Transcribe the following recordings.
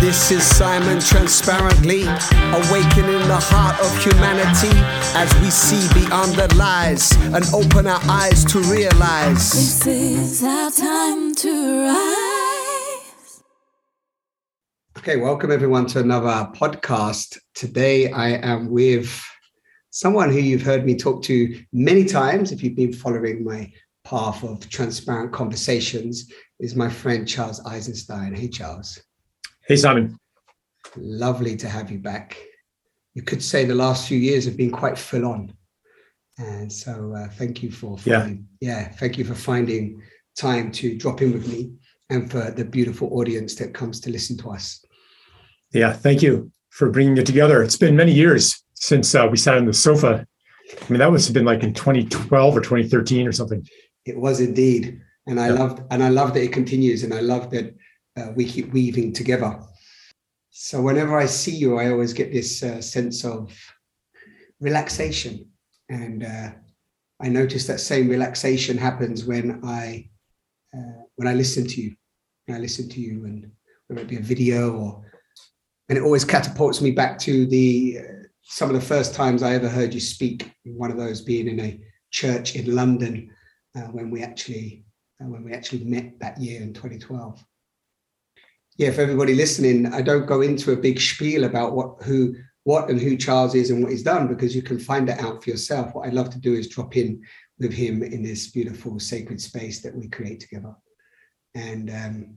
This is Simon transparently awakening the heart of humanity as we see beyond the lies and open our eyes to realize This is our time to rise. Okay, welcome everyone to another podcast. Today I am with someone who you've heard me talk to many times if you've been following my path of transparent conversations is my friend Charles Eisenstein. Hey Charles. Hey, Simon. Lovely to have you back. You could say the last few years have been quite full on. And so uh, thank you for finding, yeah. yeah, thank you for finding time to drop in with me and for the beautiful audience that comes to listen to us. Yeah, thank you for bringing it together. It's been many years since uh, we sat on the sofa. I mean, that must have been like in 2012 or 2013 or something. It was indeed, and I yeah. loved, and I love that it continues, and I love that uh, we keep weaving together. So whenever I see you, I always get this uh, sense of relaxation, and uh, I notice that same relaxation happens when I uh, when I listen to you. When I listen to you, and whether it be a video or, and it always catapults me back to the uh, some of the first times I ever heard you speak. One of those being in a church in London uh, when we actually when we actually met that year in 2012 yeah, for everybody listening, I don't go into a big spiel about what who what and who Charles is and what he's done because you can find that out for yourself. What I love to do is drop in with him in this beautiful sacred space that we create together. And um,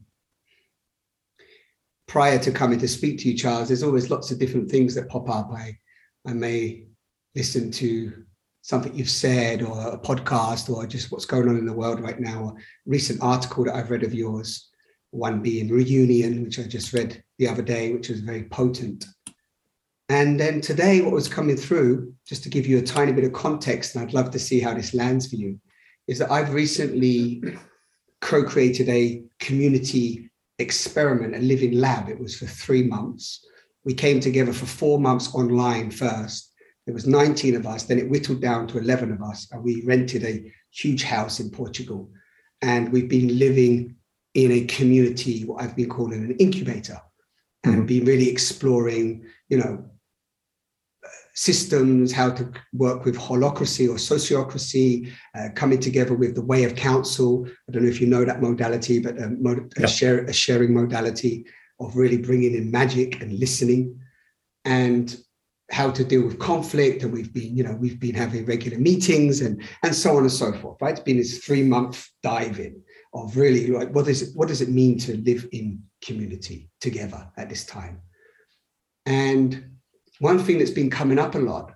prior to coming to speak to you, Charles, there's always lots of different things that pop up. I I may listen to something you've said or a podcast or just what's going on in the world right now, a recent article that I've read of yours one being Reunion, which I just read the other day, which was very potent. And then today, what was coming through, just to give you a tiny bit of context, and I'd love to see how this lands for you, is that I've recently co created a community experiment, a living lab. It was for three months. We came together for four months online first. There was 19 of us, then it whittled down to 11 of us, and we rented a huge house in Portugal. And we've been living in a community, what I've been calling an incubator, and mm-hmm. been really exploring, you know, systems, how to work with holacracy or sociocracy, uh, coming together with the way of council. I don't know if you know that modality, but a, mod- yeah. a, share, a sharing modality of really bringing in magic and listening and how to deal with conflict and we've been you know we've been having regular meetings and and so on and so forth right? It's been this three month dive in of really like what is it what does it mean to live in community together at this time? And one thing that's been coming up a lot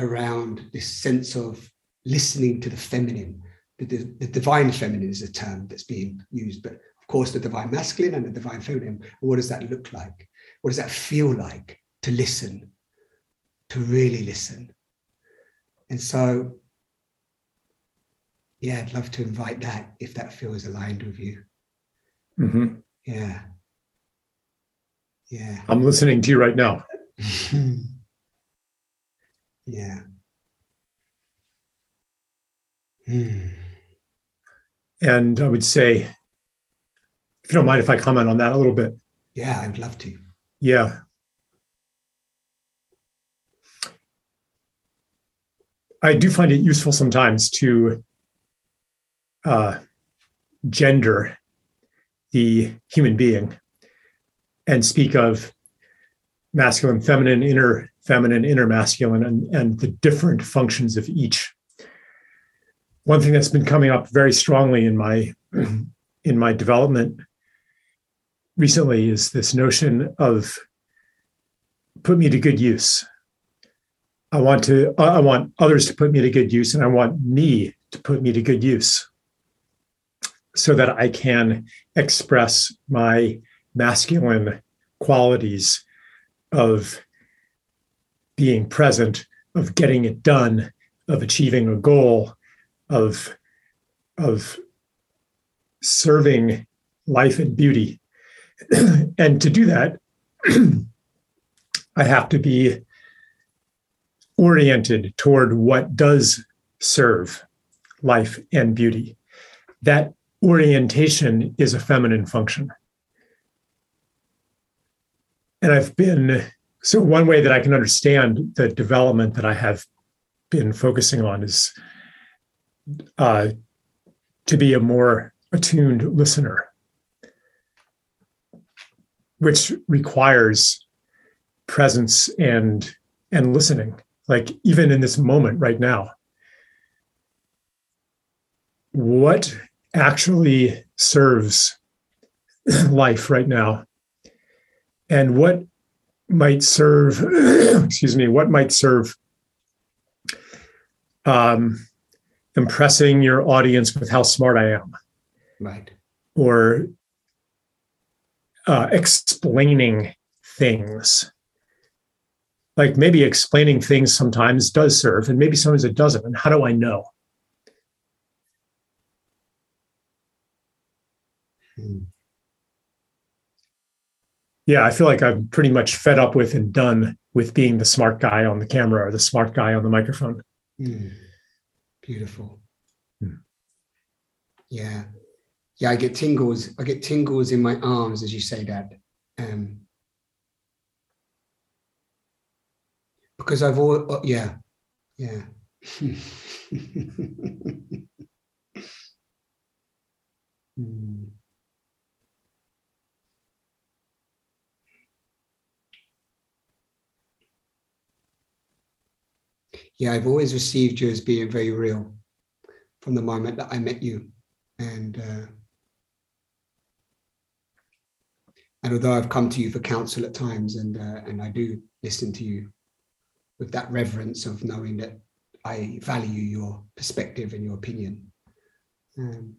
around this sense of listening to the feminine the, the, the divine feminine is a term that's being used but of course the divine masculine and the divine feminine what does that look like? What does that feel like to listen to really listen and so yeah, I'd love to invite that if that feels aligned with you. Mm-hmm. Yeah. Yeah. I'm listening to you right now. yeah. Mm. And I would say, if you don't mind if I comment on that a little bit. Yeah, I'd love to. Yeah. I do find it useful sometimes to uh, gender the human being and speak of masculine, feminine, inner feminine, inner masculine, and, and the different functions of each. One thing that's been coming up very strongly in my in my development recently is this notion of put me to good use. I want to I want others to put me to good use and I want me to put me to good use so that I can express my masculine qualities of being present, of getting it done, of achieving a goal, of, of serving life and beauty. and to do that, I have to be oriented toward what does serve life and beauty. That orientation is a feminine function. And I've been, so one way that I can understand the development that I have been focusing on is uh, to be a more attuned listener, which requires presence and and listening like even in this moment right now what actually serves life right now? And what might serve excuse me what might serve um, impressing your audience with how smart i am? Right. Or uh, explaining things like maybe explaining things sometimes does serve and maybe sometimes it doesn't and how do i know hmm. yeah i feel like i'm pretty much fed up with and done with being the smart guy on the camera or the smart guy on the microphone mm. beautiful mm. yeah yeah i get tingles i get tingles in my arms as you say that um, because I've all uh, yeah yeah. mm. Yeah, I've always received you as being very real from the moment that I met you, and uh, and although I've come to you for counsel at times, and uh, and I do listen to you with that reverence of knowing that I value your perspective and your opinion. Um,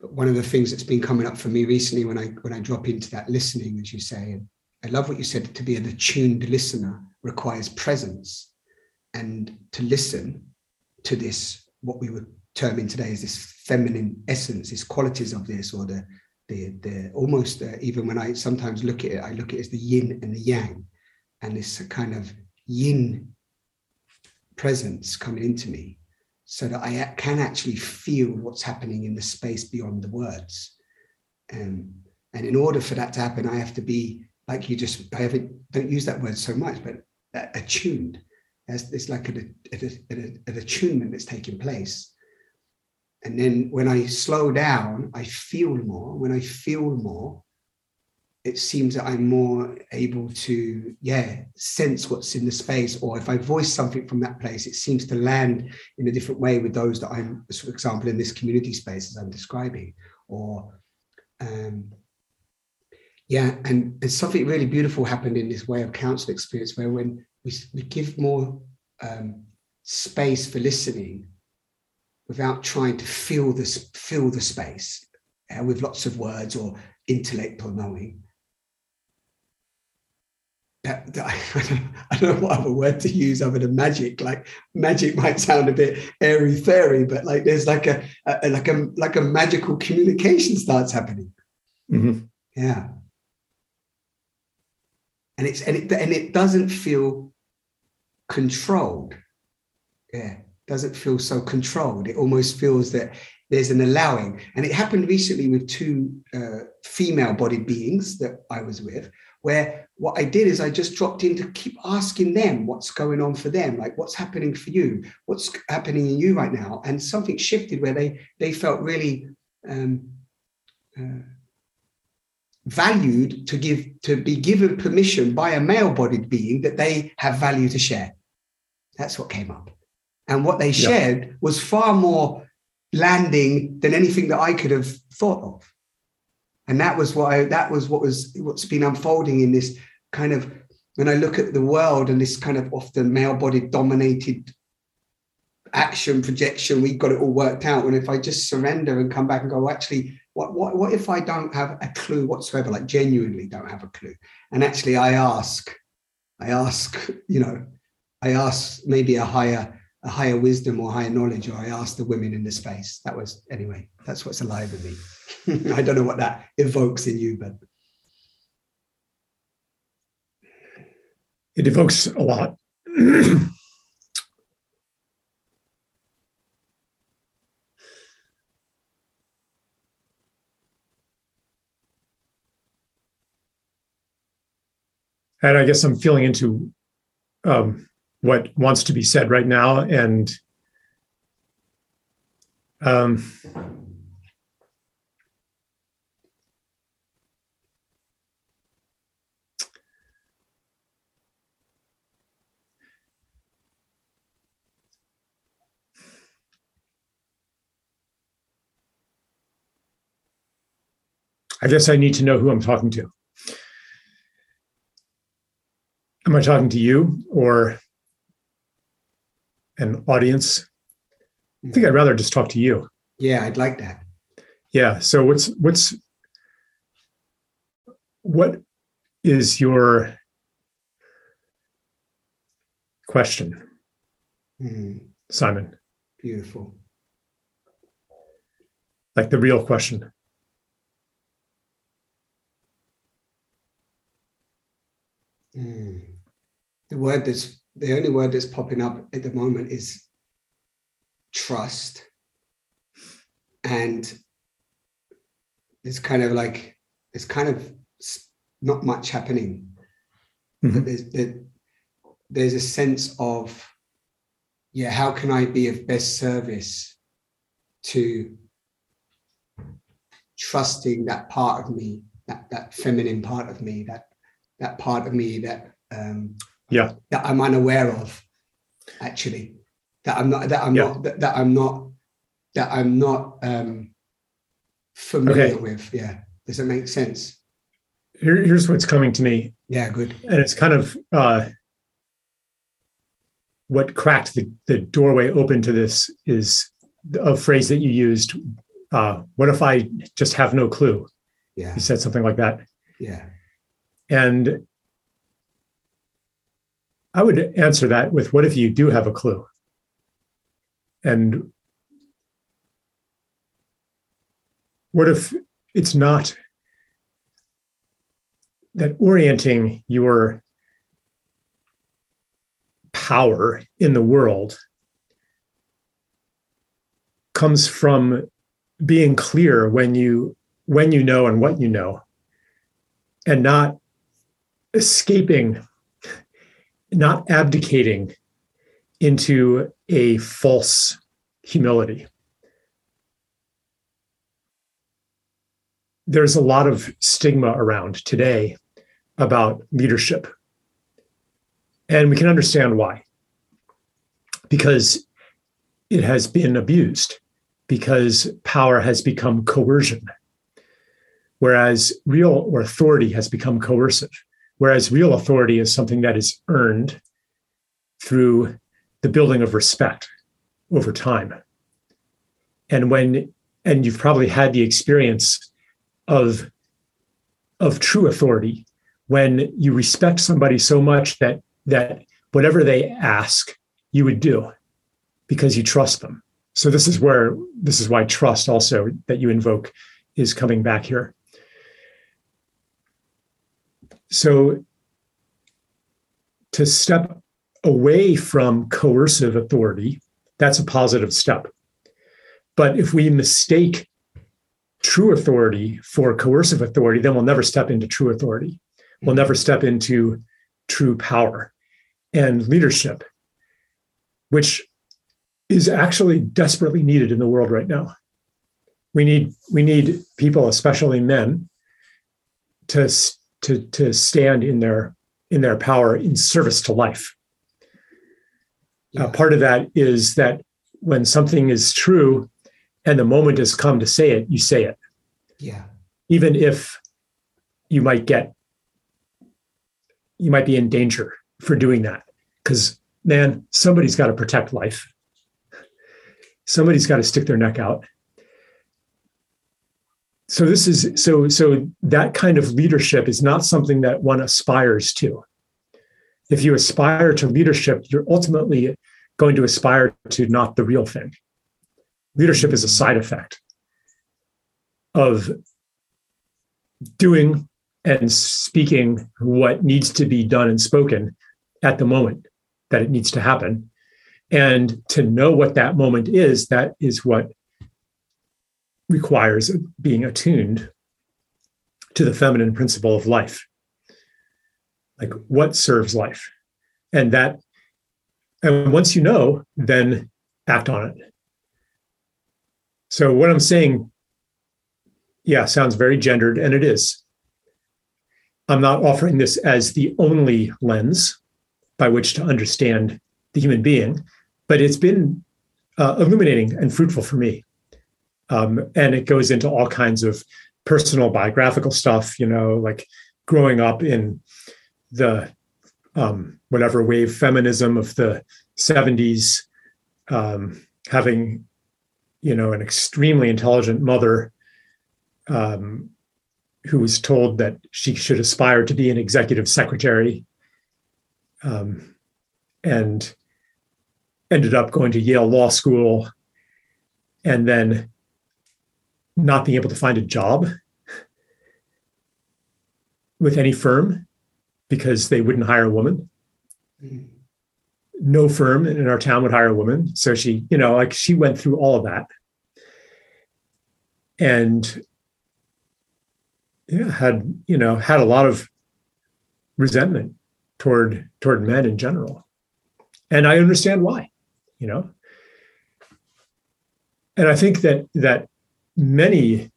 but one of the things that's been coming up for me recently when I when I drop into that listening, as you say, and I love what you said, to be an attuned listener requires presence. And to listen to this, what we would term in today is this feminine essence, these qualities of this, or the the the almost uh, even when I sometimes look at it, I look at it as the yin and the yang and this kind of yin presence coming into me so that I can actually feel what's happening in the space beyond the words. Um, and in order for that to happen, I have to be like you just, I haven't, don't use that word so much, but attuned. There's, there's like an, an, an attunement that's taking place. And then when I slow down, I feel more. When I feel more, it seems that I'm more able to, yeah, sense what's in the space. Or if I voice something from that place, it seems to land in a different way with those that I'm, for example, in this community space as I'm describing. Or, um, yeah, and, and something really beautiful happened in this way of council experience where when we, we give more um, space for listening without trying to fill this fill the space uh, with lots of words or intellect or knowing I, don't, know what other word to use other than magic. Like magic might sound a bit airy fairy, but like there's like a, a like a like a magical communication starts happening. Mm-hmm. Yeah, and it's and it and it doesn't feel controlled. Yeah, doesn't feel so controlled. It almost feels that there's an allowing, and it happened recently with two uh, female-bodied beings that I was with where what I did is I just dropped in to keep asking them what's going on for them, like what's happening for you, what's happening in you right now, and something shifted where they they felt really um, uh, valued to give to be given permission by a male-bodied being that they have value to share. That's what came up, and what they shared yeah. was far more landing than anything that I could have thought of and that was what I, that was what was what's been unfolding in this kind of when I look at the world and this kind of often male body dominated action projection, we've got it all worked out. And if I just surrender and come back and go, well, actually, what, what, what if I don't have a clue whatsoever, like genuinely don't have a clue? And actually I ask, I ask, you know, I ask maybe a higher, a higher wisdom or higher knowledge, or I ask the women in the space. That was anyway, that's what's alive in me. I don't know what that evokes in you, but it evokes a lot. and I guess I'm feeling into um, what wants to be said right now, and um, I guess I need to know who I'm talking to. Am I talking to you or an audience? I think I'd rather just talk to you. Yeah, I'd like that. Yeah. So what's what's what is your question, Mm, Simon? beautiful. Like the real question. Mm. The word that's the only word that's popping up at the moment is trust. And it's kind of like it's kind of not much happening. Mhm. But there's there, there's a sense of yeah, how can I be of best service to trusting that part of me, that that feminine part of me, that that part of me that um, Yeah. that I'm unaware of, actually, that I'm not that I'm Yeah. not that, that I'm not that I'm not um, familiar Okay. with. Yeah, does it make sense? Here, here's what's coming to me, Yeah, good. and it's kind of uh, what cracked the, the doorway open to this is a phrase that you used. Uh, what if I just have no clue? Yeah, You said something like that. yeah, And I would answer that with what if you do have a clue? And what if it's not that orienting your power in the world comes from being clear when you when you know and what you know and not escaping not abdicating into a false humility. There's a lot of stigma around today about leadership. And we can understand why. Because it has been abused. Because power has become coercion. Whereas real authority has become coercive whereas real authority is something that is earned through the building of respect over time. And when and you've probably had the experience of of true authority when you respect somebody so much that that whatever they ask you would do because you trust them. So this is where this is why trust also that you invoke is coming back here so to step away from coercive authority that's a positive step. But if we mistake true authority for coercive authority then we'll never step into true authority. We'll never step into true power and leadership which is actually desperately needed in the world right now. We need we need people especially men to to to stand in their in their power in service to life. Yeah. uh, part of that is that when something is true and the moment has come to say it you say it. Yeah, even if you might get you might be in danger for doing that. Because man somebody's got to protect life. Somebody's got to stick their neck out so this is so so that kind of leadership is not something that one aspires to. If you aspire to leadership you're ultimately going to aspire to not the real thing. Leadership is a side effect of doing and speaking what needs to be done and spoken at the moment that it needs to happen. And to know what that moment is that is what requires being attuned to the feminine principle of life. Like what serves life? And that and once you know then act on it. So what i'm saying yeah sounds very gendered and it is. I'm not offering this as the only lens by which to understand the human being but it's been uh, illuminating and fruitful for me um, and it goes into all kinds of personal biographical stuff you know like growing up in the um, whatever wave feminism of the 70s, um, having you know an extremely intelligent mother um, who was told that she should aspire to be an executive secretary, um, and ended up going to Yale Law School, and then not being able to find a job with any firm because they wouldn't hire a woman. No firm in our town would hire a woman. So she, you know, like she went through all of that. And yeah, had, you know, had a lot of resentment toward toward men in general. And I understand why, you know. And I think that that many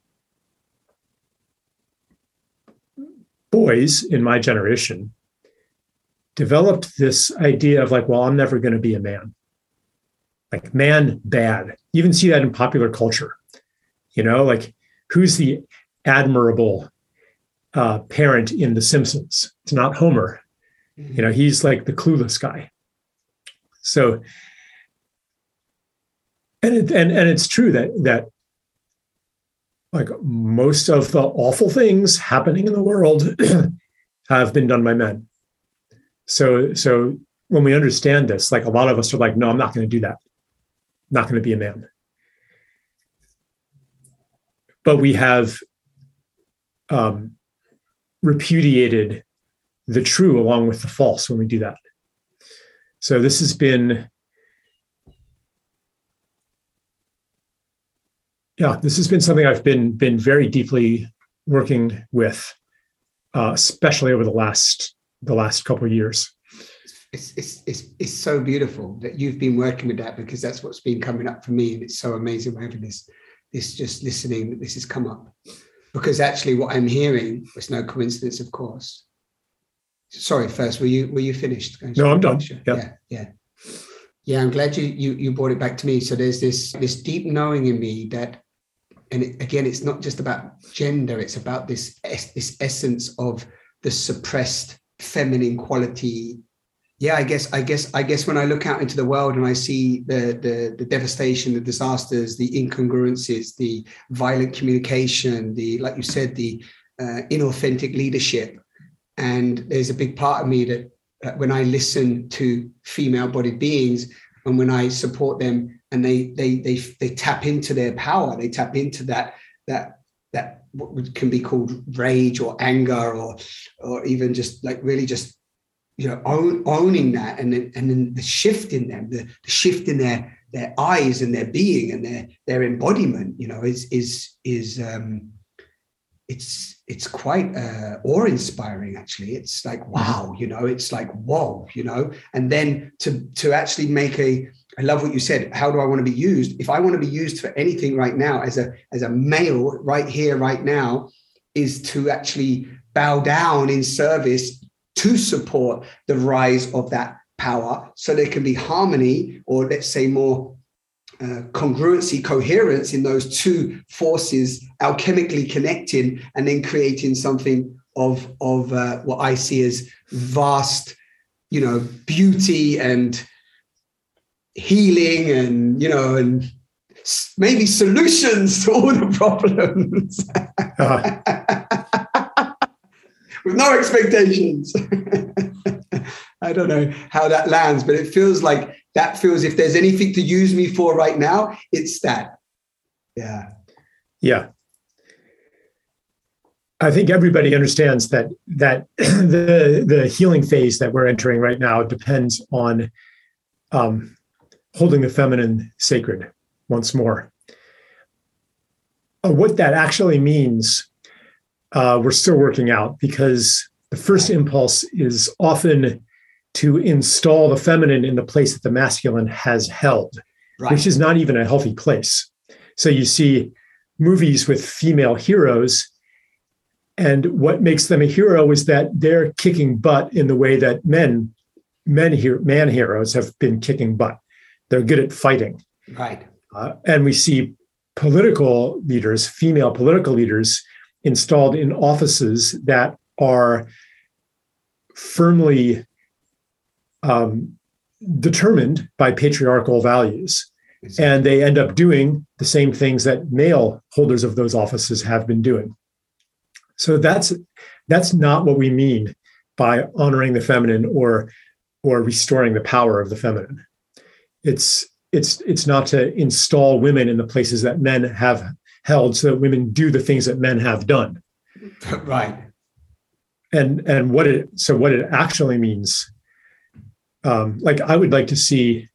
boys in my generation developed this idea of like, well, I'm never going to be a man. Like, man, bad. You even see that in popular culture. You know, like, who's the admirable uh, parent in The Simpsons? It's not Homer. You know, he's like the clueless guy. So, and it, and and it's true that that like most of the awful things happening in the world have been done by men. So, so when we understand this, like a lot of us are like, no, I'm not going to do that. I'm not going to be a man. But we have um, repudiated the true along with the false when we do that. So this has been yeah, this has been something I've been been very deeply working with, uh, especially over the last the last couple of years. It's, it's it's it's so beautiful that you've been working with that because that's what's been coming up for me, and it's so amazing having this this just listening that this has come up because actually what I'm hearing was no coincidence, of course. Sorry, first were you were you finished? No, I'm done. Yeah, yeah. Yeah, I'm glad you you you brought it back to me. So there's this this deep knowing in me that and again, it's not just about gender; it's about this this essence of the suppressed feminine quality. Yeah, I guess I guess I guess when I look out into the world and I see the the, the devastation, the disasters, the incongruences, the violent communication, the like you said, the uh, inauthentic leadership, and there's a big part of me that, that when I listen to female-bodied beings and when I support them and they they they they tap into their power. They tap into that that that what can be called rage or anger or or even just like really just you know own, owning that and then and then the shift in them the, the shift in their their eyes and their being and their their embodiment you know is is is um it's it's quite uh, awe inspiring actually it's like wow you know it's like whoa you know and then to to actually make a I love what you said. How do I want to be used? If I want to be used for anything right now, as a as a male, right here, right now, is to actually bow down in service to support the rise of that power, so there can be harmony, or let's say more uh, congruency, coherence in those two forces, alchemically connecting, and then creating something of of uh, what I see as vast, you know, beauty and healing and you know and maybe solutions to all the problems. Uh-huh. with no expectations. I don't know how that lands but it feels like that feels if there's anything to use me for right now it's that. Yeah. Yeah. I think everybody understands that that the the healing phase that we're entering right now depends on um, holding the feminine sacred once more. Uh, what that actually means, uh, we're still working out because The first impulse is often to install the feminine in the place that the masculine has held, right. which is not even a healthy place. So you see movies with female heroes, and what makes them a hero is that they're kicking butt in the way that men, men here, man heroes have been kicking butt. They're good at fighting. Right. Uh, and we see political leaders, female political leaders, installed in offices that are firmly um, determined by patriarchal values. And they end up doing the same things that male holders of those offices have been doing. So that's that's not what we mean by honoring the feminine or or restoring the power of the feminine. It's it's it's not to install women in the places that men have held so that women do the things that men have done. Right. And and what it so what it actually means um, like I would like to see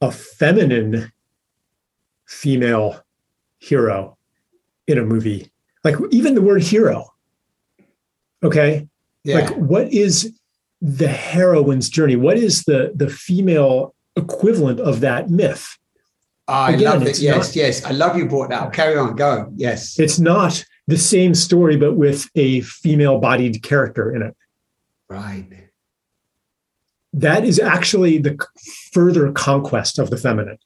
a feminine female hero in a movie. Like even the word hero. Okay. Yeah. Like what is the heroine's journey? What is the the female equivalent of that myth? I Again, love it. Yes, not, yes. I love you brought that. Carry on. Go. Yes. It's not the same story, but with a female bodied character in it. Right. That is actually the further conquest of the feminine.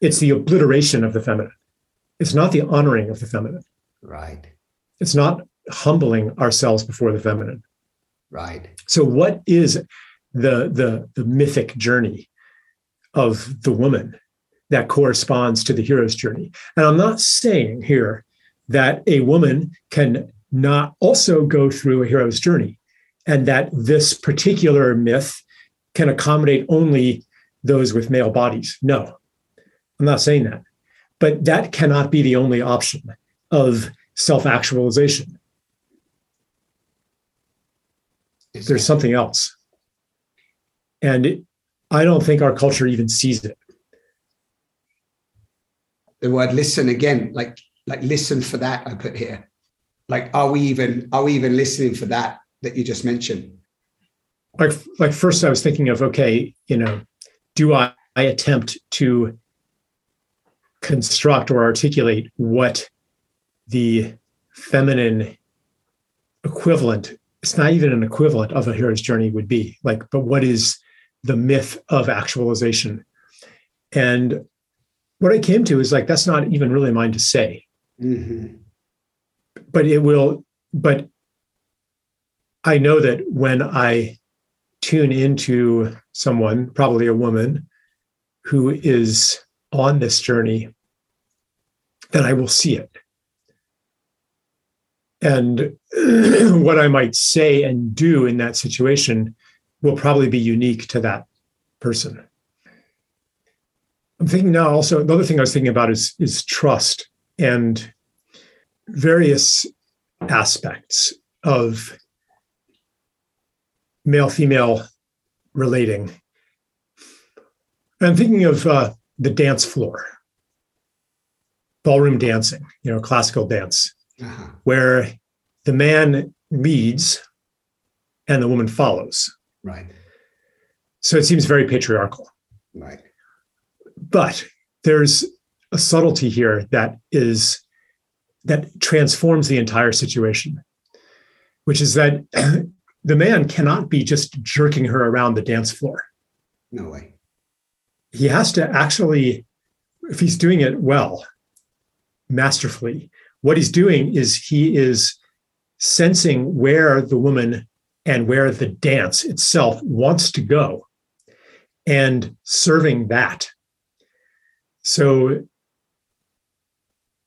It's the obliteration of the feminine. It's not the honoring of the feminine. Right. It's not humbling ourselves before the feminine. Right. So, what is the the, the mythic journey of the woman that corresponds to the hero's journey? And I'm not saying here that a woman can not also go through a hero's journey and that this particular myth can accommodate only those with male bodies. No, I'm not saying that. But that cannot be the only option of self actualization. There's something else. And it, I don't think our culture even sees it. The word listen again, like like listen for that I put here. Like are we even are we even listening for that that you just mentioned? Like, like first, I was thinking of okay, you know, do I, I attempt to construct or articulate what the feminine equivalent? It's not even an equivalent of a hero's journey would be like, but what is the myth of actualization? And what I came to is like that's not even really mine to say. Mm-hmm. But it will, but I know that when I tune into someone, probably a woman, who is on this journey, then I will see it. And what I might say and do in that situation will probably be unique to that person. I'm thinking now also, another thing I was thinking about is, is trust and various aspects of male female relating. I'm thinking of uh, the dance floor, ballroom dancing, you know, classical dance, uh-huh. where the man leads and the woman follows. Right. So it seems very patriarchal. Right. But there's a subtlety here that is that transforms the entire situation, which is that the man cannot be just jerking her around the dance floor. No way. He has to actually, if he's doing it well, masterfully, what he's doing is he is sensing where the woman and where the dance itself wants to go and serving that. So,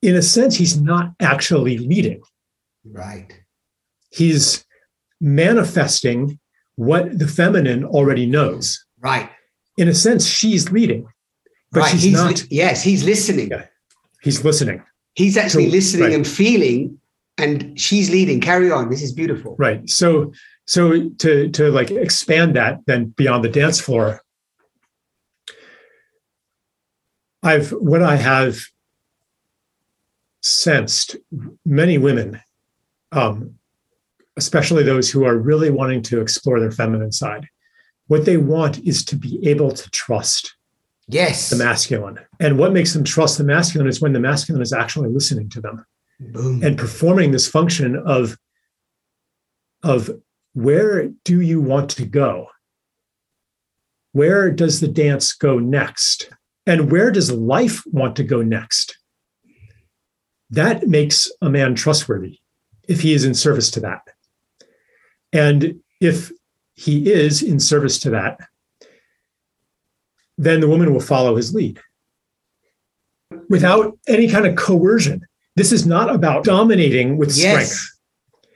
in a sense, he's not actually leading. Right. He's manifesting what the feminine already knows. Right. In a sense, she's leading, but right. she's he's not. Li- yes, he's listening. He's listening. He's actually so, listening right. and feeling, and she's leading. Carry on. This is beautiful. Right. So, so to to like expand that then beyond the dance floor, I've what I have sensed many women, um, especially those who are really wanting to explore their feminine side, what they want is to be able to trust Yes. the masculine. And what makes them trust the masculine is when the masculine is actually listening to them Boom. and performing this function of, of where do you want to go? Where does the dance go next? And where does life want to go next? That makes a man trustworthy if he is in service to that. And if he is in service to that, then the woman will follow his lead without any kind of coercion. This is not about dominating with Yes. strength.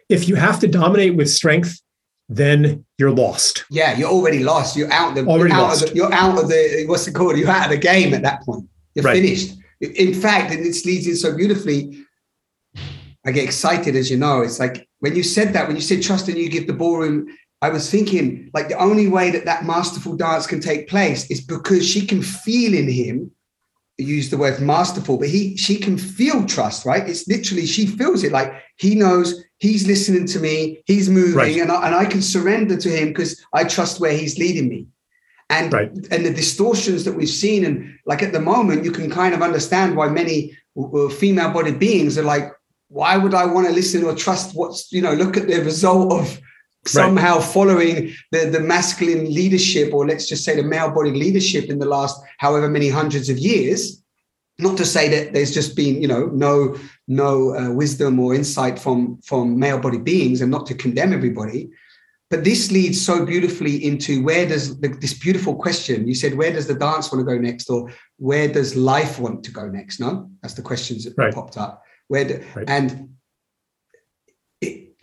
If you have to dominate with strength, then you're lost. Yeah, you're already lost. You're out the Already you're out lost. Of the, you're out of the what's it called? You're out of the game at that point. You're Right. finished. In fact, and this leads in so beautifully. I get excited, as you know. It's like when you said that, when you said trust and you give the ballroom. I was thinking like the only way that that masterful dance can take place is because she can feel in him. Use the word masterful, but he she can feel trust, right? It's literally she feels it like he knows he's listening to me, he's moving, Right. and, I, and I can surrender to him because I trust where he's leading me. And Right. and the distortions that we've seen, and like at the moment, you can kind of understand why many female-bodied beings are like, why would I want to listen or trust what's you know? Look at the result of somehow following the the masculine leadership, or let's just say the male-bodied leadership in the last however many hundreds of years. Not to say that there's just been you know no no uh, wisdom or insight from from male-bodied beings, and not to condemn everybody. But this leads so beautifully into where does the, this beautiful question you said, where does the dance want to go next, or where does life want to go next? No, that's the questions that Right. popped up. Where do, Right. and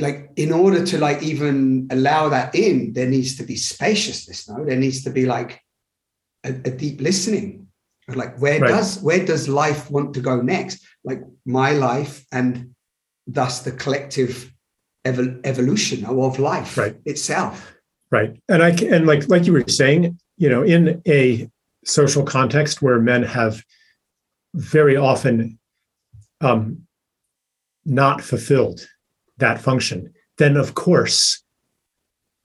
like in order to like even allow that in, there needs to be spaciousness. No, there needs to be like a, a deep listening. Like where Right. does where does life want to go next? Like my life and thus the collective evol- evolution of life Right. itself. Right. And I can, and like like you were saying, you know, in a social context where men have very often um, not fulfilled that function, then of course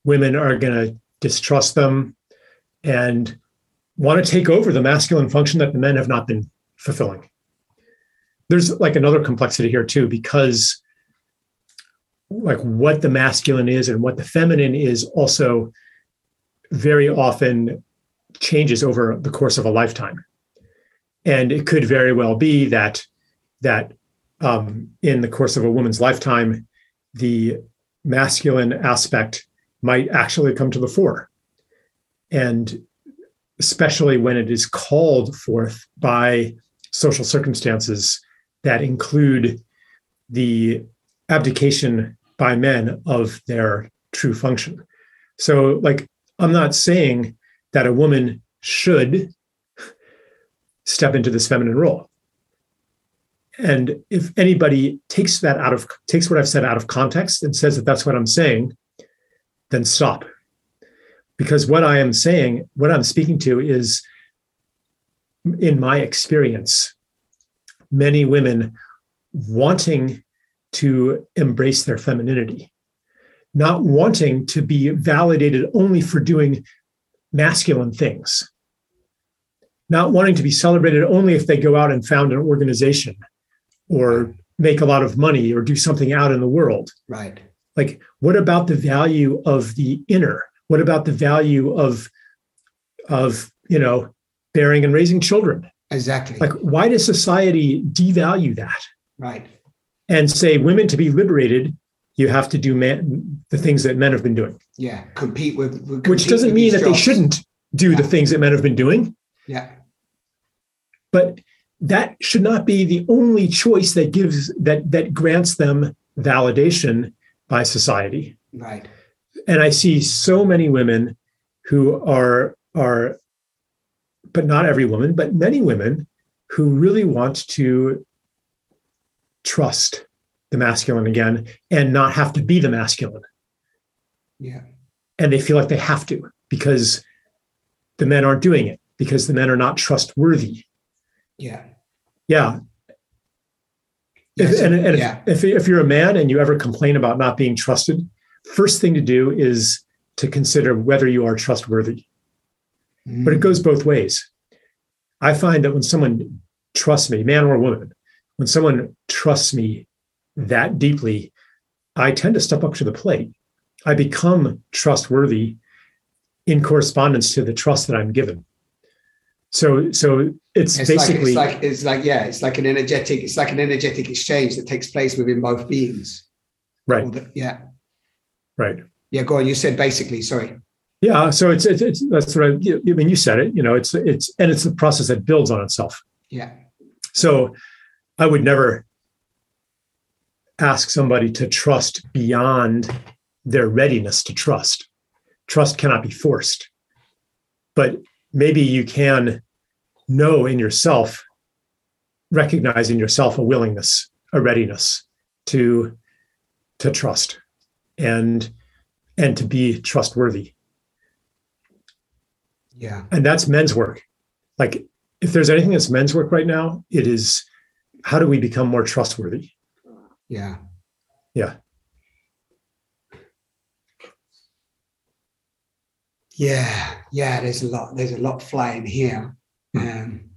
women are going to distrust them and want to take over the masculine function that the men have not been fulfilling. There's like another complexity here too, because like what the masculine is and what the feminine is also very often changes over the course of a lifetime and it could very well be that that um, in the course of a woman's lifetime the masculine aspect might actually come to the fore and especially when it is called forth by social circumstances that include the abdication by men of their true function. So, like, I'm not saying that a woman should step into this feminine role. And if anybody takes that out of takes what I've said out of context and says that that's what I'm saying, then stop. Because what I am saying, what I'm speaking to is in my experience, many women wanting to embrace their femininity, not wanting to be validated only for doing masculine things, not wanting to be celebrated only if they go out and found an organization or make a lot of money or do something out in the world. Right. Like, what about the value of the inner? What about the value of, of you know, bearing and raising children? Exactly. Like, why does society devalue that? right. and say women to be liberated you have to do man, the things that men have been doing Yeah. Compete with, with which doesn't with mean that they shouldn't do the things that men have been doing Yeah. but that should not be the only choice that gives that that grants them validation by society Right. and i see so many women who are are but not every woman but many women who really want to trust the masculine again and not have to be the masculine Yeah. and they feel like they have to because the men aren't doing it because the men are not trustworthy Yeah. yeah If, and and yeah. if, if, if you're a man and you ever complain about not being trusted, first thing to do is to consider whether you are trustworthy. But it goes mm. both ways. I find that when someone trusts me, man or woman, when someone trusts me that deeply, I tend to step up to the plate. I become trustworthy in correspondence to the trust that I'm given. So, so it's, It's basically like, it's like it's like yeah, it's like an energetic, it's like an energetic exchange that takes place within both beings. right, the- yeah. right. Yeah, go on. You said basically, sorry. Yeah, so it's, it's, it's that's what I, I mean. You said it. You know, it's it's and it's a process that builds on itself. Yeah. So I would never ask somebody to trust beyond their readiness to trust. Trust cannot be forced, but maybe you can know in yourself, recognize in yourself a willingness, a readiness to to trust, and and to be trustworthy Yeah. and that's men's work like if there's anything that's men's work right now it is how do we become more trustworthy Yeah. yeah Yeah. Yeah. There's a lot, there's a lot flying here. Hmm. Um,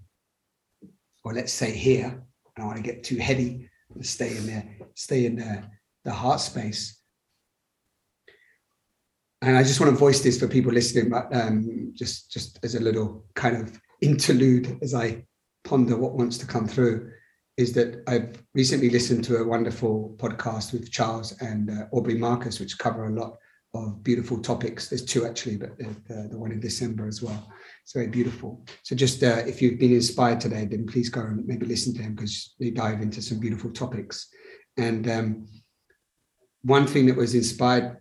or let's say here. I don't want to get too heady. Stay in there, stay in the, the heart space. And I just want to voice this for people listening, but um, just just as a little kind of interlude as I ponder what wants to come through, is that I've recently listened to a wonderful podcast with Charles and uh, Aubrey Marcus, which cover a lot of beautiful topics. There's two actually, but the, the, one in December as well. It's very beautiful. So just uh, if you've been inspired today, then please go and maybe listen to them because they dive into some beautiful topics. And um, one thing that was inspired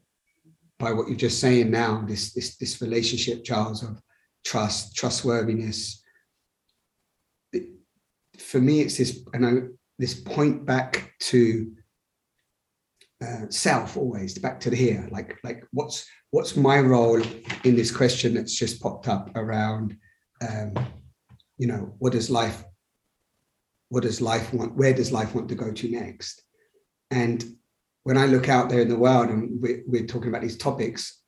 by what you're just saying now, this this this relationship, Charles, of trust, trustworthiness. It- For me, it's this, and I this point back to uh, self always, back to the here. Like like what's what's my role in this question that's just popped up around, um, you know, what does life, what does life want? Where does life want to go to next? And when I look out there in the world and we're, we're talking about these topics,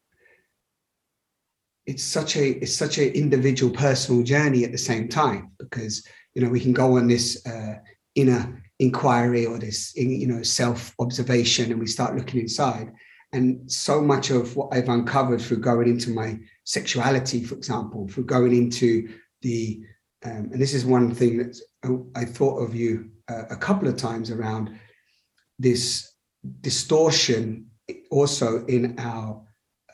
it's such a it's such an individual personal journey at the same time because you know we can go on this uh, inner inquiry or this you know self observation and we start looking inside and so much of what I've uncovered through going into my sexuality, for example, through going into the um, and this is one thing that I thought of you uh, a couple of times around this distortion also in our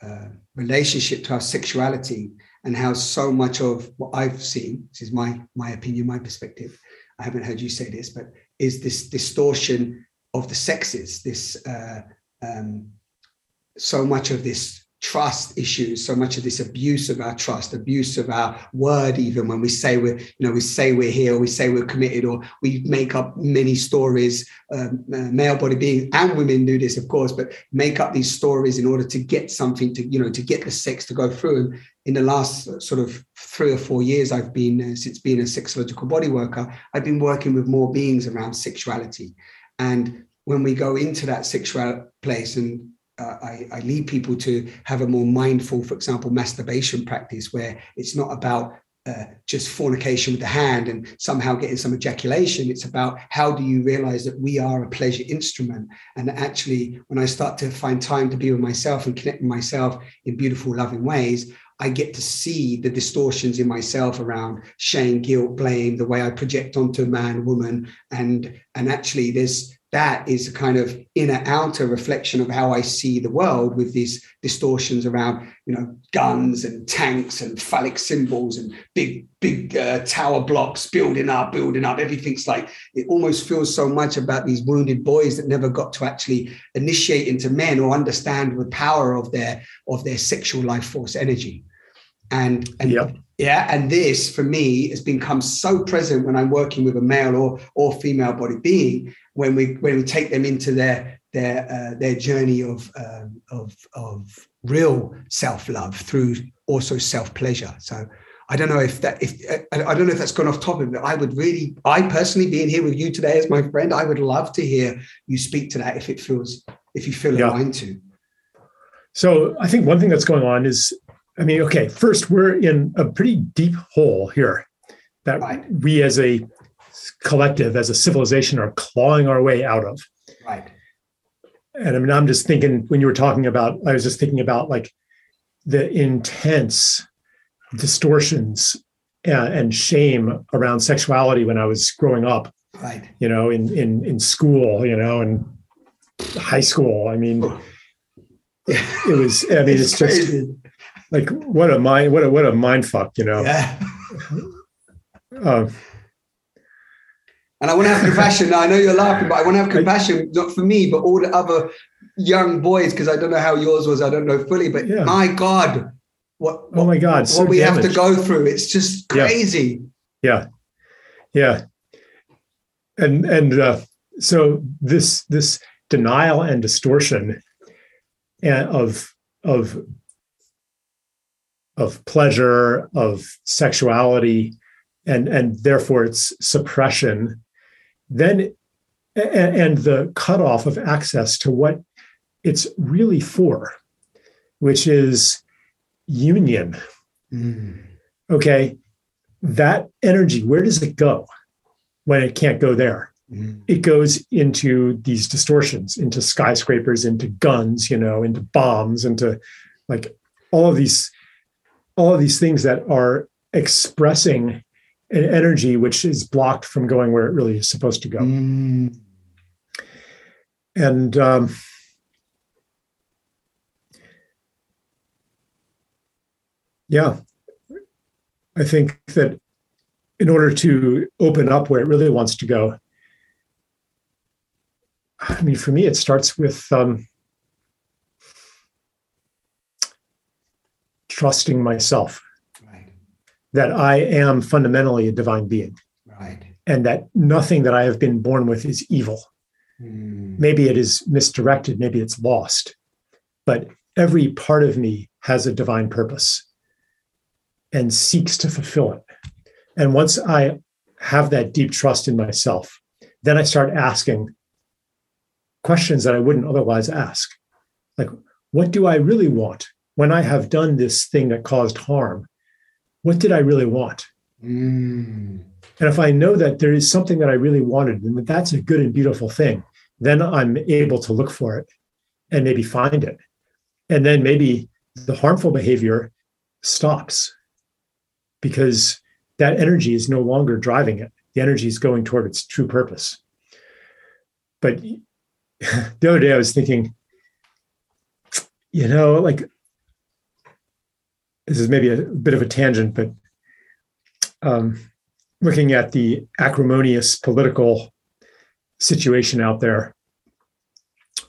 uh, relationship to our sexuality and how so much of what I've seen, this is my my opinion, my perspective. I haven't heard you say this, but is this distortion of the sexes, this uh, um, so much of this trust issues, so much of this abuse of our trust, abuse of our word, even when we say we're, you know, we say we're here, we say we're committed, or we make up many stories. Um, uh, male body beings and women do this, of course, but make up these stories in order to get something to, you know, to get the sex to go through. And in the last uh, sort of three or four years, I've been uh, since being a sexological body worker, I've been working with more beings around sexuality, and when we go into that sexual place and uh, I, I, lead people to have a more mindful, for example, masturbation practice where it's not about uh, just fornication with the hand and somehow getting some ejaculation. It's about how do you realize that we are a pleasure instrument? And actually, when I start to find time to be with myself and connect with myself in beautiful, loving ways, I get to see the distortions in myself around shame, guilt, blame, the way I project onto man, woman, and and actually there's that is a kind of inner outer reflection of how I see the world with these distortions around, you know, guns and tanks and phallic symbols and big, big uh, tower blocks building up, building up. Everything's like, it almost feels so much about these wounded boys that never got to actually initiate into men or understand the power of their, of their sexual life force energy. And, and Yep. Yeah, and this for me has become so present when I'm working with a male or or female body being when we when we take them into their their uh, their journey of um, of of real self love through also self pleasure. So I don't know if that if I I don't know if that's gone off topic, but I would really, I personally being here with you today as my friend, I would love to hear you speak to that if it feels if you feel Yeah. aligned to. So I think one thing that's going on is, I mean, okay, first we're in a pretty deep hole here that Right. we as a collective, as a civilization, are clawing our way out of. Right. And I mean, I'm just thinking when you were talking about, I was just thinking about like the intense distortions and, and shame around sexuality when I was growing up, Right. you know, in in in school, you know, and high school. I mean, it was. I mean, it's, just crazy. Like what a mind, what a what a mind fuck, you know. Yeah. Uh, And I want to have compassion. Now, I know you're laughing, but I want to have compassion, not for me, but all the other young boys, because I don't know how yours was. I don't know fully, but Yeah. my God, what, oh my God, what so we have to go through. It's just crazy. yeah yeah and and uh, so this this denial and distortion and of of of pleasure of sexuality and and therefore its suppression then and, the cutoff of access to what it's really for which is union. Okay? That energy where does it go when it can't go there? Mm. it goes into these distortions into skyscrapers into guns you know into bombs into like all of these all of these things that are expressing an energy which is blocked from going where it really is supposed to go Mm. and um, yeah i think that in order to open up where it really wants to go i mean for me it starts with um, trusting myself Right. that i am fundamentally a divine being Right. and that nothing that i have been born with is evil Mm. maybe it is misdirected, maybe it's lost, but every part of me has a divine purpose and seeks to fulfill it. And once I have that deep trust in myself, then I start asking questions that I wouldn't otherwise ask. Like, what do I really want when I have done this thing that caused harm? What did I really want? Mm. And if I know that there is something that I really wanted and that that's a good and beautiful thing, then I'm able to look for it and maybe find it. And then maybe the harmful behavior stops because that energy is no longer driving it. The energy is going toward its true purpose. But the other day I was thinking, you know, like this is maybe a bit of a tangent, but um, looking at the acrimonious political situation out there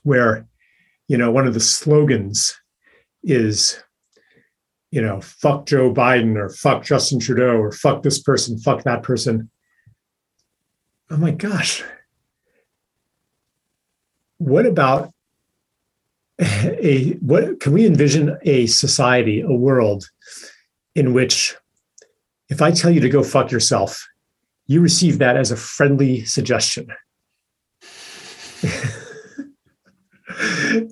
where you know one of the slogans is you know fuck joe biden or fuck justin trudeau or fuck this person fuck that person. Oh my gosh. What about a what can we envision a society a world in which if i tell you to go fuck yourself you receive that as a friendly suggestion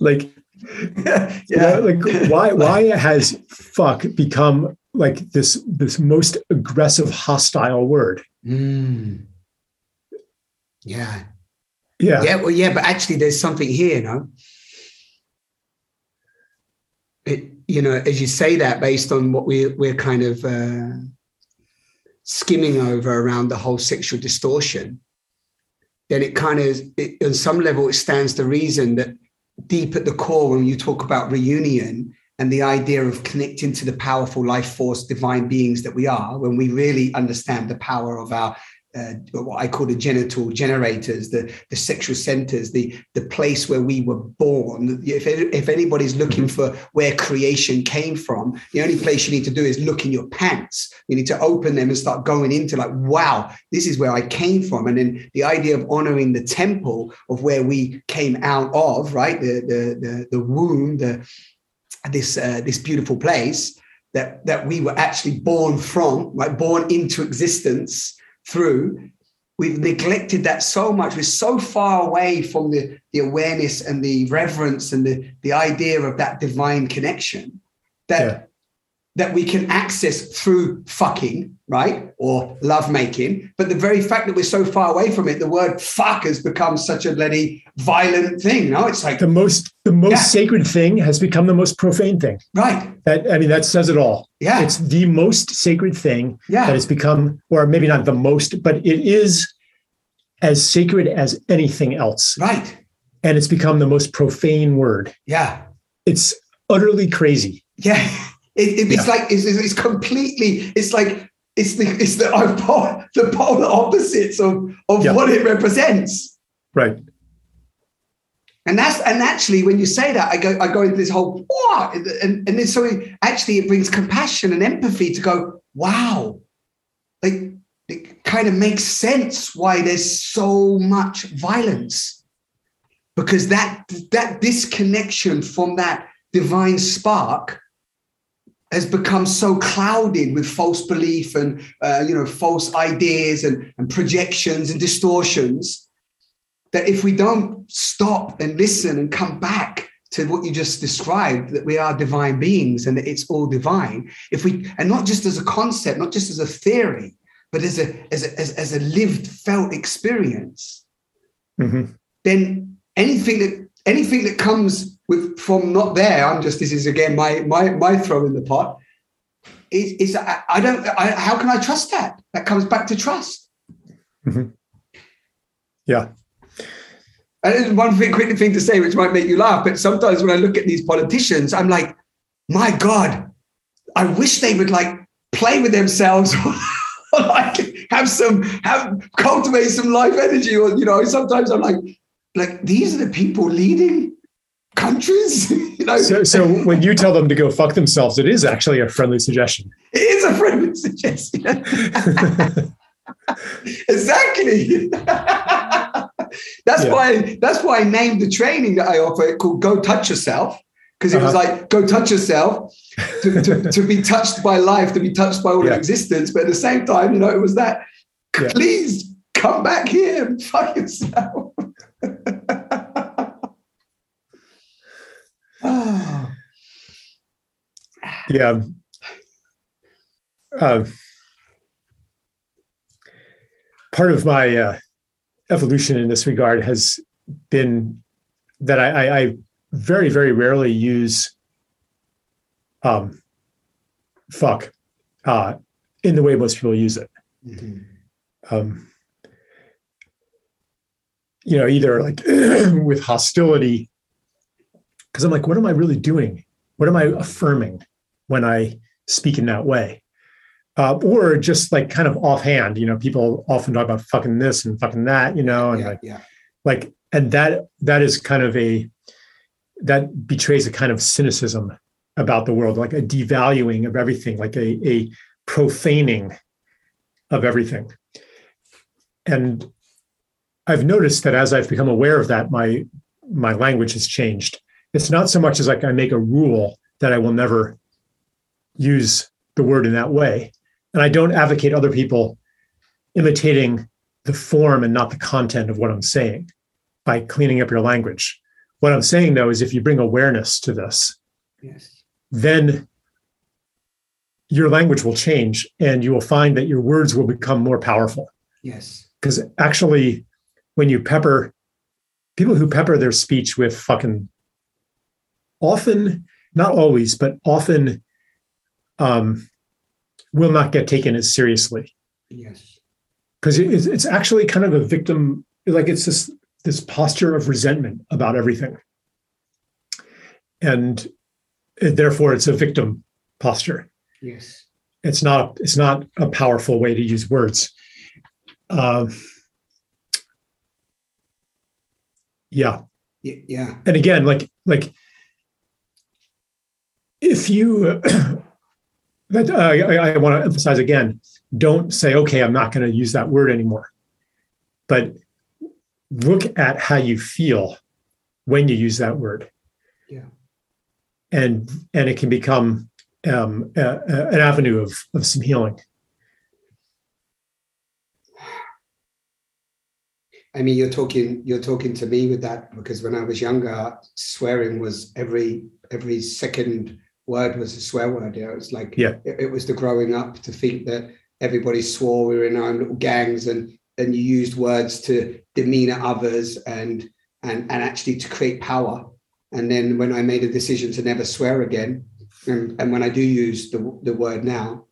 like yeah. you know, like why why has fuck become like this this most aggressive hostile word Mm. Yeah. yeah Yeah. Well, yeah, but actually, there's something here, no? It, you know, as you say that, based on what we we're kind of uh, skimming over around the whole sexual distortion, then it kind of, it, on some level, it stands to reason that deep at the core, when you talk about reunion and the idea of connecting to the powerful life force, divine beings that we are, when we really understand the power of our uh, what I call the genital generators, the, the sexual centers, the, the place where we were born. If, if anybody's looking for where creation came from, the only place you need to do is look in your pants. You need to open them and start going into like, wow, this is where I came from. And then the idea of honoring the temple of where we came out of, right? The, the, the, the womb, the, this, uh, this beautiful place that that we were actually born from, right, born into existence through. We've neglected that so much. We're so far away from the, the awareness and the reverence and the, the idea of that divine connection that Yeah. That we can access through fucking, right? Or lovemaking. But the very fact that we're so far away from it, the word fuck has become such a bloody violent thing. No, it's like, The most the most Yeah. sacred thing has become the most profane thing. right. That I mean, that says it all. Yeah. It's the most sacred thing yeah. that has become, or maybe not the most, but it is as sacred as anything else. right. And it's become the most profane word. Yeah. It's utterly crazy. Yeah. It, it- it's Yeah. like, it's, it's completely, it's like, it's the, it's the, oppo- the polar opposites of, of Yeah. what it represents. Right. And that's and actually when you say that, I go I go into this whole what and and then so it- actually it brings compassion and empathy to go wow, like it kind of makes sense why there's so much violence because that that disconnection from that divine spark has become so clouded with false belief and uh, you know false ideas and, and projections and distortions that if we don't stop and listen and come back to what you just described that we are divine beings and that it's all divine if we and not just as a concept not just as a theory but as a as a, as, as a lived felt experience Mhm. then anything that anything that comes with from not there i'm just this is again my my my throw in the pot is, is I, I don't I, how can i trust that that comes back to trust mm-hmm. Yeah. And one thing, quick thing to say, which might make you laugh, but sometimes when I look at these politicians, I'm like, my God, I wish they would like play with themselves or like have some, have cultivate some life energy. Or, you know, sometimes I'm like, like these are the people leading countries. you know, So, so when you tell them to go fuck themselves, it is actually a friendly suggestion. it is a friendly suggestion. exactly. that's Yeah. why that's why I named the training that I offer it called Go Touch Yourself. Because it was Uh-huh. like go touch yourself to, to, to be touched by life, to be touched by all Yeah. of existence. But at the same time, you know, it was that Yeah. please come back here and fuck yourself. Oh, Yeah. Uh, part of my uh, evolution in this regard has been that I, I, I very, very rarely use um, fuck uh, in the way most people use it. Mhm. Um, you know, either like with hostility, because I'm like, what am I really doing? What am I affirming when I speak in that way? Uh, or just like kind of offhand, you know, people often talk about fucking this and fucking that, you know, and yeah, like, yeah. like, and that that is kind of a that betrays a kind of cynicism about the world, like a devaluing of everything, like a a profaning of everything. And I've noticed that as I've become aware of that, my my language has changed. It's not so much as like I make a rule that I will never use the word in that way. And I don't advocate other people imitating the form and not the content of what I'm saying by cleaning up your language. What I'm saying though is if you bring awareness to this, Yes. then your language will change and you will find that your words will become more powerful. Yes. Because actually, when you pepper people who pepper their speech with fucking often, not always, but often um, will not get taken as seriously Yes. because it's, it's actually kind of a victim like it's this this posture of resentment about everything and therefore it's a victim posture Yes. it's not it's not a powerful way to use words um, yeah Yeah. and again like like if you that uh, I, I want to emphasize again don't say okay i'm not going to use that word anymore but look at how you feel when you use that word Yeah. and and it can become um, a, a, an avenue of of some healing. I mean, you're talking you're talking to me with that because when I was younger, swearing was every every second word was a swear word. You know, it's like Yeah. it, it was the growing up to think that everybody swore we were in our own little gangs and and you used words to demean others and and and actually to create power. And then when I made a decision to never swear again, and, and when I do use the the word now,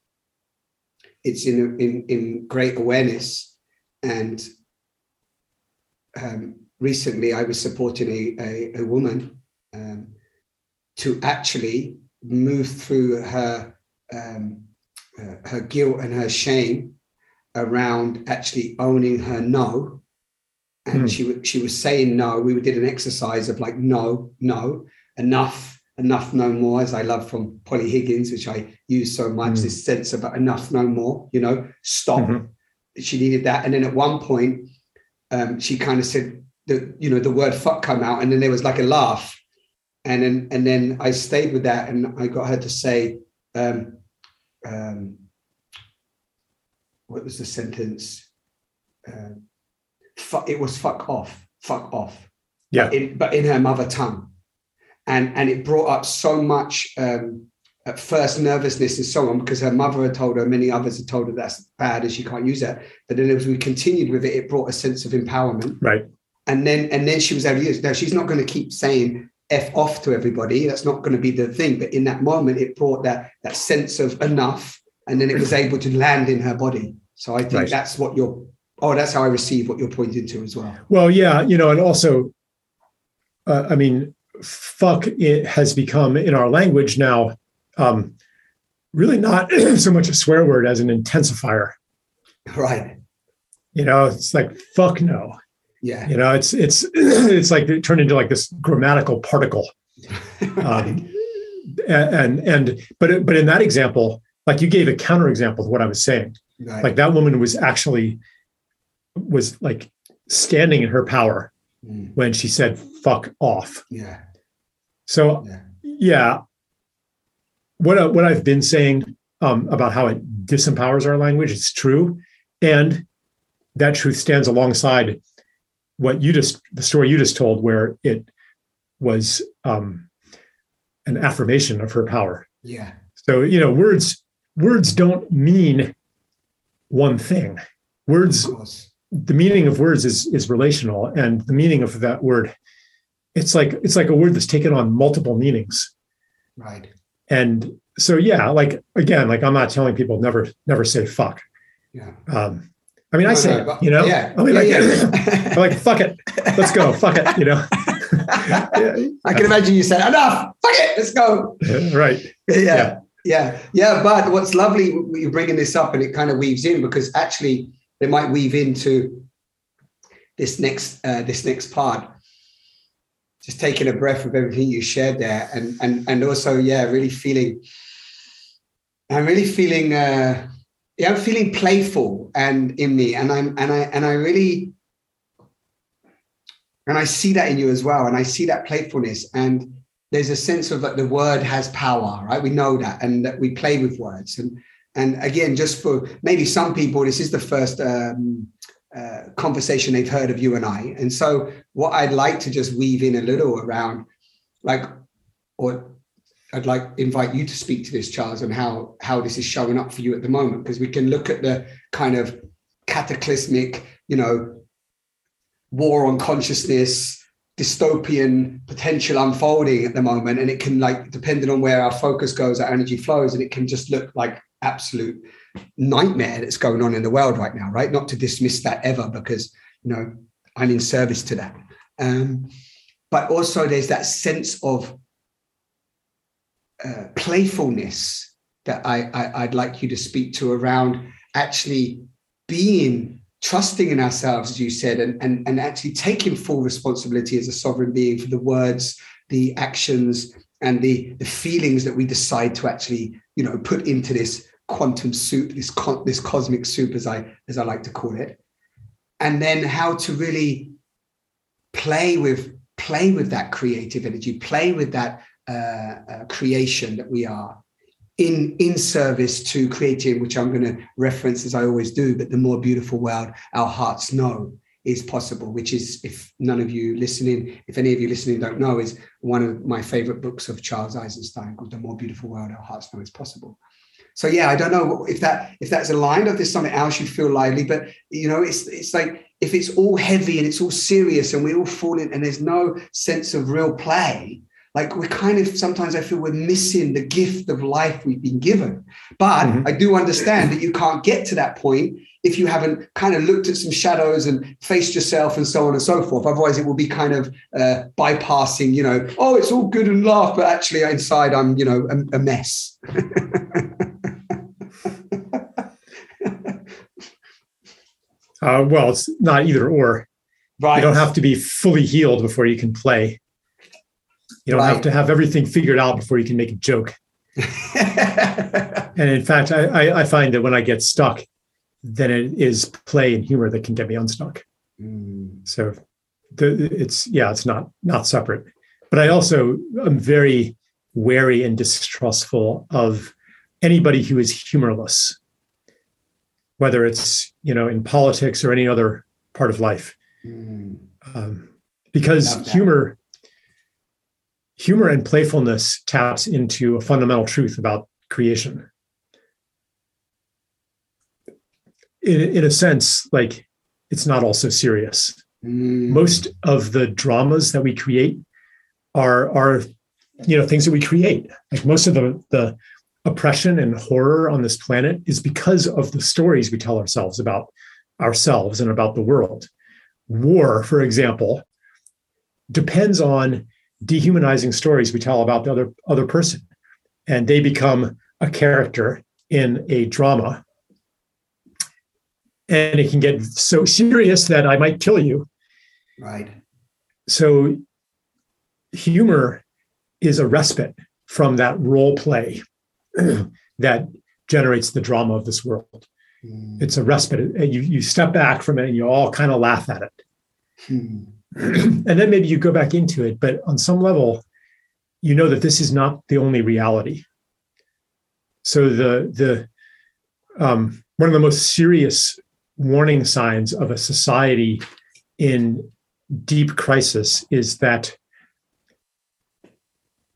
it's in in in great awareness and um, recently I was supporting a, a, a woman um, to actually move through her um, uh, her guilt and her shame around actually owning her no. And Hmm. she she was saying no. We did an exercise of like no, no, enough, enough, no more. As I love from Polly Higgins, which I use so much. Hmm. This sense about enough, no more. You know, stop. Mhm. She needed that, and then at one point, um, she kind of said the you know the word fuck come out, and then there was like a laugh, and then and then I stayed with that, and I got her to say, um, um, what was the sentence? Fuck, it was fuck off, fuck off. Yeah. But in, but in her mother tongue, and and it brought up so much. Um, at first nervousness and so on because her mother had told her many others had told her that's bad and she can't use that but then as we continued with it it brought a sense of empowerment Right. and then and then she was able to use now she's not going to keep saying f off to everybody that's not going to be the thing but in that moment it brought that that sense of enough and then it was able to land in her body so i think Right. that's what you're oh that's how i receive what you're pointing to as well Well, yeah, you know, and also, uh, I mean, fuck it has become in our language now um, really not so much a swear word as an intensifier. right You know, it's like fuck no. Yeah. You know, it's it's it's like it turned into like this grammatical particle. Um, and and but but in that example, like you gave a counterexample to what I was saying. right. Like that woman was actually was like standing in her power Mm, when she said fuck off. yeah. So yeah. yeah, what I- what I've been saying um, about how it disempowers our language it's true, and that truth stands alongside what you just the story you just told, where it was um, an affirmation of her power. yeah. So you know, words words don't mean one thing. Words the meaning of words is is relational and the meaning of that word it's like it's like a word that's taken on multiple meanings. Right. And so yeah like again like i'm not telling people never never say fuck. Yeah. Um i mean i No, say it, you know yeah i mean yeah, like, yeah. I'm like fuck it let's go fuck it you know I can imagine you said, enough, fuck it, let's go. Yeah, right Yeah, yeah, yeah. But what's lovely, you're bringing this up and it kind of weaves in because actually it might weave into this next uh, this next part. Just taking a breath of everything you shared there, and and and also, yeah, really feeling. I'm really feeling. Uh, yeah, I'm feeling playful and in me, and I'm and I and I really and I see that in you as well. And I see that playfulness. And there's a sense of that the word has power, right? We know that, and that we play with words. And and again, just for maybe some people, this is the first um, uh, conversation they've heard of you and I. And so, what I'd like to just weave in a little around, like, or I'd like invite you to speak to this, Charles, and how how this is showing up for you at the moment, because we can look at the kind of cataclysmic, you know, war on consciousness, dystopian potential unfolding at the moment, and it can like depending on where our focus goes, our energy flows, and it can just look like absolute nightmare that's going on in the world right now. Right? Not to dismiss that ever, because you know I'm in service to that. Um, but also, there's that sense of uh, playfulness that I, I I'd like you to speak to around actually being trusting in ourselves, as you said, and, and, and actually taking full responsibility as a sovereign being for the words, the actions, and the, the feelings that we decide to actually, you know, put into this quantum soup, this co- this cosmic soup, as I as I like to call it, and then how to really play with play with that creative energy, play with that uh, uh, creation that we are in in service to creating, which I'm going to reference as I always do, but the more beautiful world our hearts know is possible, which is, if none of you listening, if any of you listening don't know, is one of my favorite books of Charles Eisenstein called The More Beautiful World Our Hearts Know Is Possible. So yeah, I don't know if that if that's aligned or there's something else you feel lively, but you know, it's it's like if it's all heavy and it's all serious and we all fall in and there's no sense of real play, like we're kind of sometimes I feel we're missing the gift of life we've been given. But mm-hmm. I do understand that you can't get to that point if you haven't kind of looked at some shadows and faced yourself and so on and so forth. Otherwise, it will be kind of uh, bypassing, you know, oh, it's all good and laugh, but actually inside I'm, you know, a, a mess. uh, well, it's not either or. Right. You don't have to be fully healed before you can play. You don't right. have to have everything figured out before you can make a joke. and in fact, I, I, I find that when I get stuck, then it is play and humor that can get me unstuck. Mm. So the, it's yeah, it's not not separate. But I also am very wary and distrustful of anybody who is humorless, whether it's you know in politics or any other part of life, mm. um, because humor humor and playfulness taps into a fundamental truth about creation in, in a sense, like it's not all so serious. Mm. Most of the dramas that we create are are you know things that we create. Like most of the the oppression and horror on this planet is because of the stories we tell ourselves about ourselves and about the world. War, for example, depends on dehumanizing stories we tell about the other other person, and they become a character in a drama and it can get so serious that I might kill you. Right. So humor is a respite from that role play that generates the drama of this world. Mm. It's a respite. You you step back from it and you all kind of laugh at it. Mm. and then maybe you go back into it, but on some level, you know that this is not the only reality. So the the um, one of the most serious warning signs of a society in deep crisis is that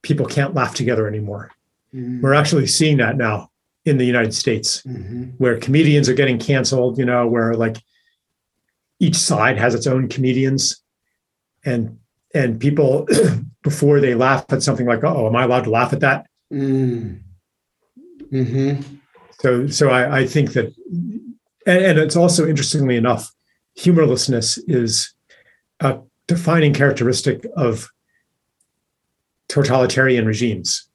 people can't laugh together anymore. Mm-hmm. We're actually seeing that now in the United States, mm-hmm. where comedians are getting canceled, you know, where like each side has its own comedians and and people before they laugh at something like, oh, am I allowed to laugh at that? Mm. Mm-hmm. So so I, I think that and, and it's also interestingly enough, humorlessness is a defining characteristic of totalitarian regimes.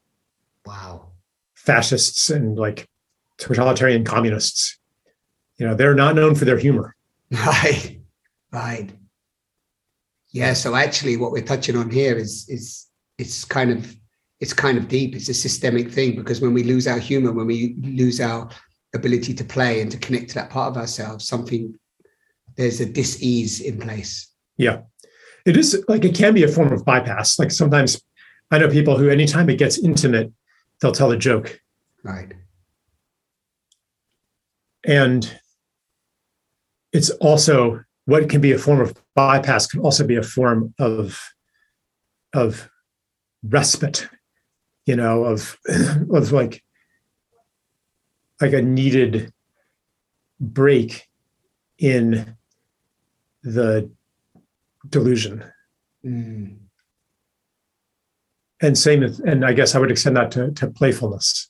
Wow. Fascists and like totalitarian communists. You know, they're not known for their humor. Right. Right. Yeah. So actually what we're touching on here is is it's kind of it's kind of deep. It's a systemic thing because when we lose our humor, when we lose our ability to play and to connect to that part of ourselves, something there's a dis-ease in place. Yeah. It is like it can be a form of bypass. Like sometimes I know people who anytime it gets intimate, they'll tell a joke. Right. And it's also what can be a form of bypass can also be a form of of respite, you know, of of like like a needed break in the delusion. Mm. And same, and I guess I would extend that to, to playfulness.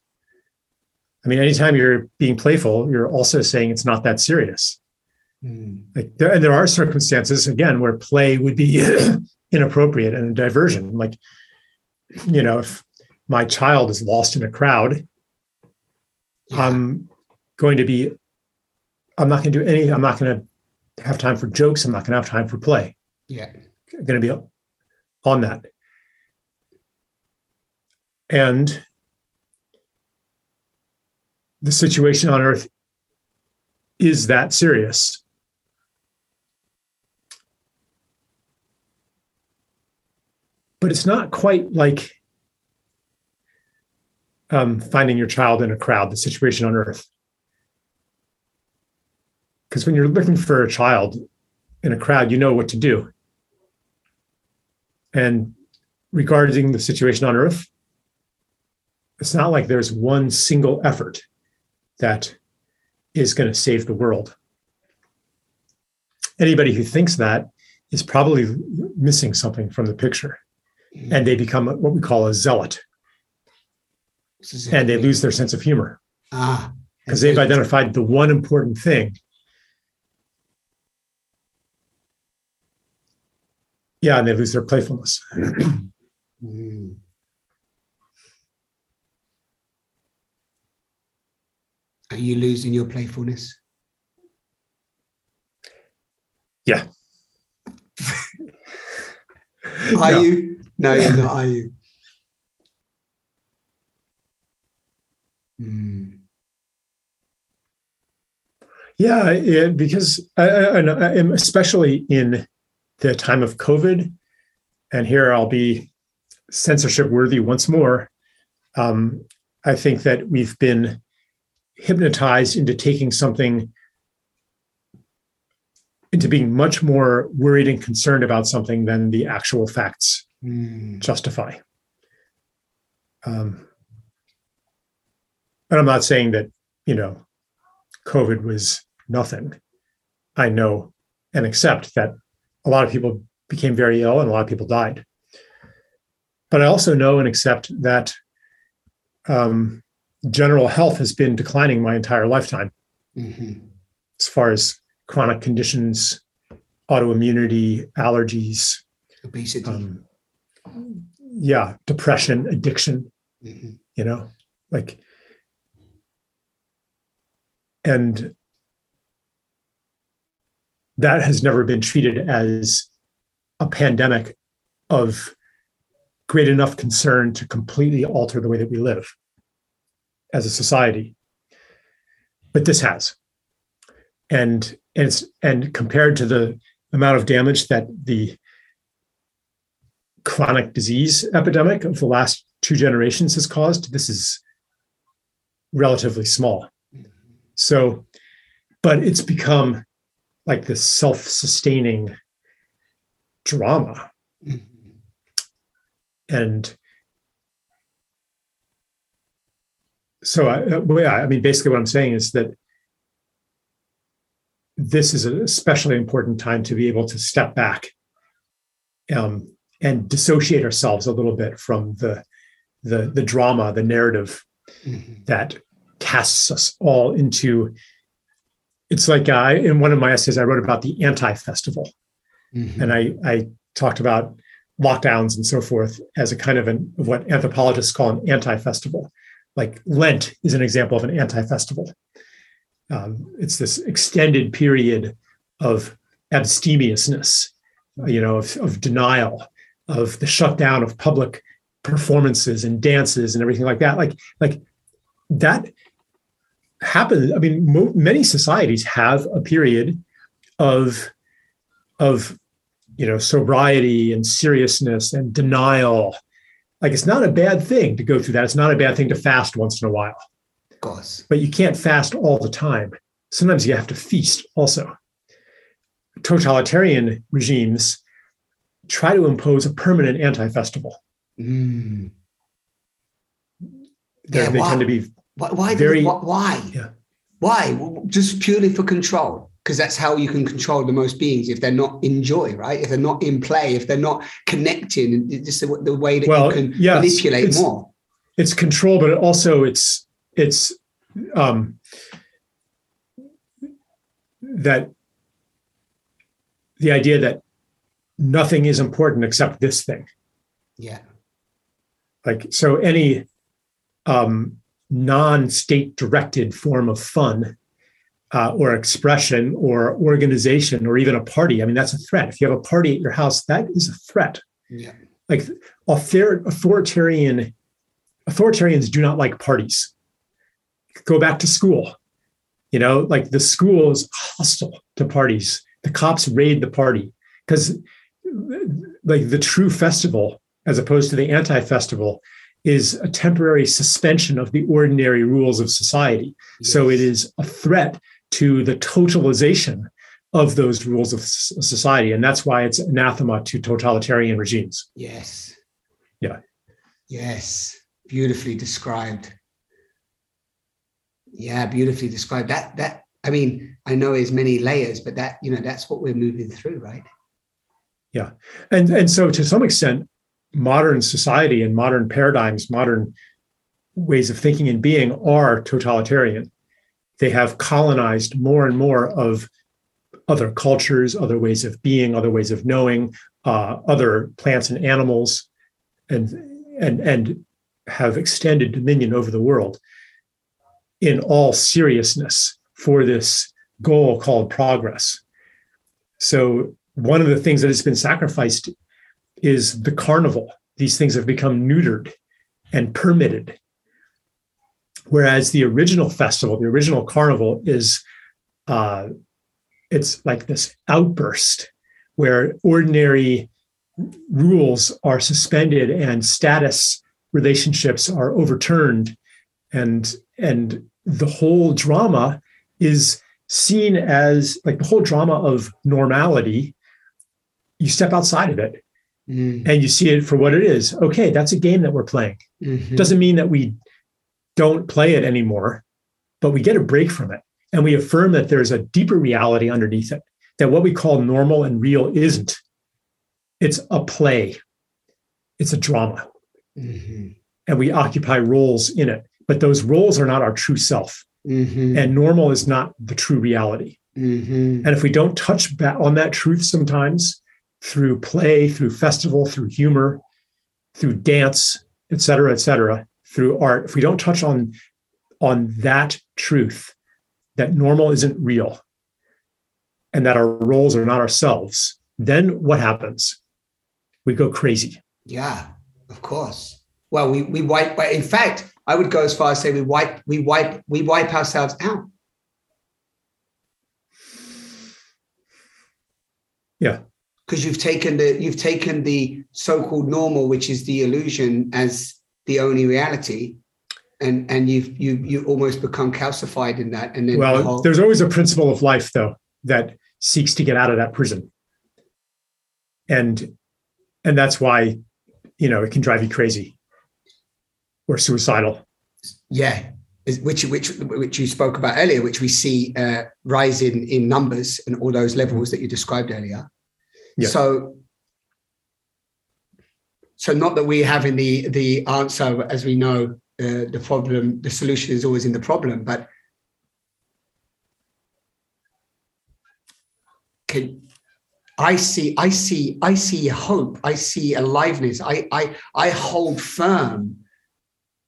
I mean, anytime you're being playful, you're also saying it's not that serious. Mm. Like there, and there are circumstances again where play would be inappropriate and a diversion. Like, you know, if my child is lost in a crowd yeah. I'm going to be, I'm not going to do any, I'm not going to have time for jokes. I'm not going to have time for play. Yeah. I'm going to be on that. And the situation on earth is that serious. But it's not quite like um, finding your child in a crowd, the situation on Earth. Because when you're looking for a child in a crowd, you know what to do. And regarding the situation on Earth, it's not like there's one single effort that is going to save the world. Anybody who thinks that is probably missing something from the picture. And they become what we call a zealot. And they lose their sense of humor. Ah. Because they've identified the one important thing. Yeah, and they lose their playfulness. Mm. Are you losing your playfulness? Yeah. Are No. you? No, you're not. Are you? Mm. Yeah, yeah because I, I, I especially in the time of COVID, and here I'll be censorship worthy once more. Um, I think that we've been hypnotized into taking something, into being much more worried and concerned about something than the actual facts Mm. justify. Um, and I'm not saying that, you know, COVID was nothing. I know and accept that a lot of people became very ill and a lot of people died. But I also know and accept that um, general health has been declining my entire lifetime Mhm. as far as chronic conditions, autoimmunity, allergies, Obesity. um, yeah, depression, addiction, Mhm. you know, like, and that has never been treated as a pandemic of great enough concern to completely alter the way that we live as a society. But this has. And, and it's and compared to the amount of damage that the chronic disease epidemic of the last two generations has caused, this is relatively small. So, but it's become like this self sustaining drama. Mhm. And so, I, uh, I mean, basically, what I'm saying is that this is an especially important time to be able to step back um, and dissociate ourselves a little bit from the the the drama, the narrative Mhm. that casts us all into. It's like I, in one of my essays, I wrote about the anti-festival, Mhm. and I I talked about lockdowns and so forth as a kind of an of what anthropologists call an anti-festival. Like Lent is an example of an anti-festival. Um, it's this extended period of abstemiousness, you know, of, of denial, of the shutdown of public performances and dances and everything like that. Like, like that happens. I mean, mo- many societies have a period of of you know sobriety and seriousness and denial. Like, it's not a bad thing to go through that. It's not a bad thing to fast once in a while course. but you can't fast all the time. Sometimes you have to feast also. Totalitarian regimes try to impose a permanent anti festival. Mm. They Yeah, they why? tend to be Why? Why? Very- why? Why? Yeah. Why? Just purely for control, because that's how you can control the most beings. If they're not in joy, right? If they're not in play, if they're not connecting, and just the, the way that Well, you can yes, manipulate it's- more. it's control, but also it's it's um, that the idea that nothing is important except this thing. Yeah. like so any um, non-state directed form of fun uh, or expression or organization or even a party i mean that's a threat if you have a party at your house that is a threat Yeah. like author- authoritarian authoritarians do not like parties go back to school you know like the school is hostile to parties the cops raid the party because like the true festival as opposed to the anti-festival is a temporary suspension of the ordinary rules of society. So it is a threat to the totalization of those rules of society. And that's why it's anathema to totalitarian regimes. Yes. Yeah. Yes. Beautifully described. Yeah, beautifully described. That that I mean, I know there's many layers, but that, you know, that's what we're moving through, right? Yeah. And and so to some extent, modern society and modern paradigms, modern ways of thinking and being are totalitarian. They have colonized more and more of other cultures, other ways of being, other ways of knowing, uh, other plants and animals, and and and have extended dominion over the world in all seriousness for this goal called progress. So one of the things that has been sacrificed is the carnival. These things have become neutered and permitted. Whereas the original festival, the original carnival, is uh, it's like this outburst where ordinary rules are suspended and status relationships are overturned and and the whole drama is seen as like the whole drama of normality you step outside of it mm. and you see it for what it is okay that's a game that we're playing mm-hmm. doesn't mean that we don't play it anymore but we get a break from it and we affirm that there's a deeper reality underneath it, that what we call normal and real isn't. It's a play, it's a drama. Mm-hmm. And we occupy roles in it. But those roles are not our true self. Mm-hmm. And normal is not the true reality. Mm-hmm. And if we don't touch back on that truth sometimes through play, through festival, through humor, through dance, et cetera, et cetera, through art, if we don't touch on, on that truth, that normal isn't real and that our roles are not ourselves, then what happens? We go crazy. Yeah, of course. Well, we we wipe. In fact, I would go as far as say we wipe we wipe we wipe ourselves out. Yeah. Because you've taken the you've taken the so-called normal, which is the illusion, as the only reality, and and you've you you almost become calcified in that and then well the whole- there's always a principle of life though that seeks to get out of that prison and and that's why you know it can drive you crazy or suicidal yeah which which which you spoke about earlier which we see uh, rise in in numbers and all those levels that you described earlier yeah. so so not that we having the the answer as we know uh, the problem, the solution is always in the problem. But can I see, I see, I see hope. I see aliveness. I, I, I hold firm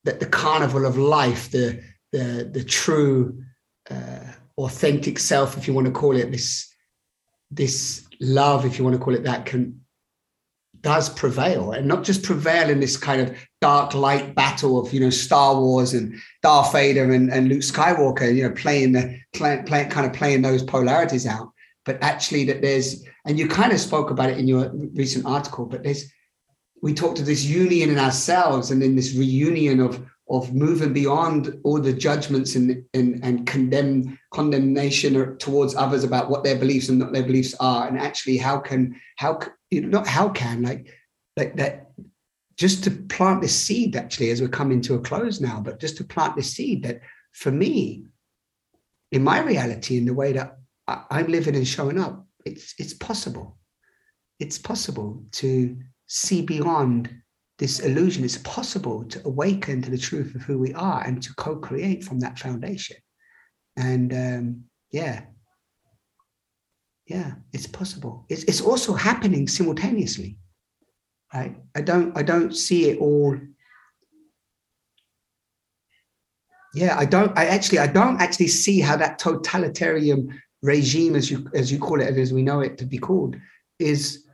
that the carnival of life, the, the, the true, uh, authentic self, if you want to call it this, this love, if you want to call it that, can does prevail. And not just prevail in this kind of dark light battle of you know Star Wars and Darth Vader and, and Luke Skywalker, you know, playing the play, play, kind of playing those polarities out, but actually that there's and you kind of spoke about it in your recent article, but there's we talked to this union in ourselves and in this reunion of of moving beyond all the judgments and and, and condemn condemnation towards others about what their beliefs and what their beliefs are. And actually how can how you know not how can like like that just to plant this seed actually as we're coming to a close now but just to plant this seed that for me in my reality in the way that i'm living and showing up it's it's possible. It's possible to see beyond this illusion. It's possible to awaken to the truth of who we are and to co create from that foundation. And um, yeah, yeah, it's possible. It's, it's also happening simultaneously. Right? I don't I don't see it all. Yeah, I don't. I actually I don't actually see how that totalitarian regime, as you as you call it, as we know it to be called, is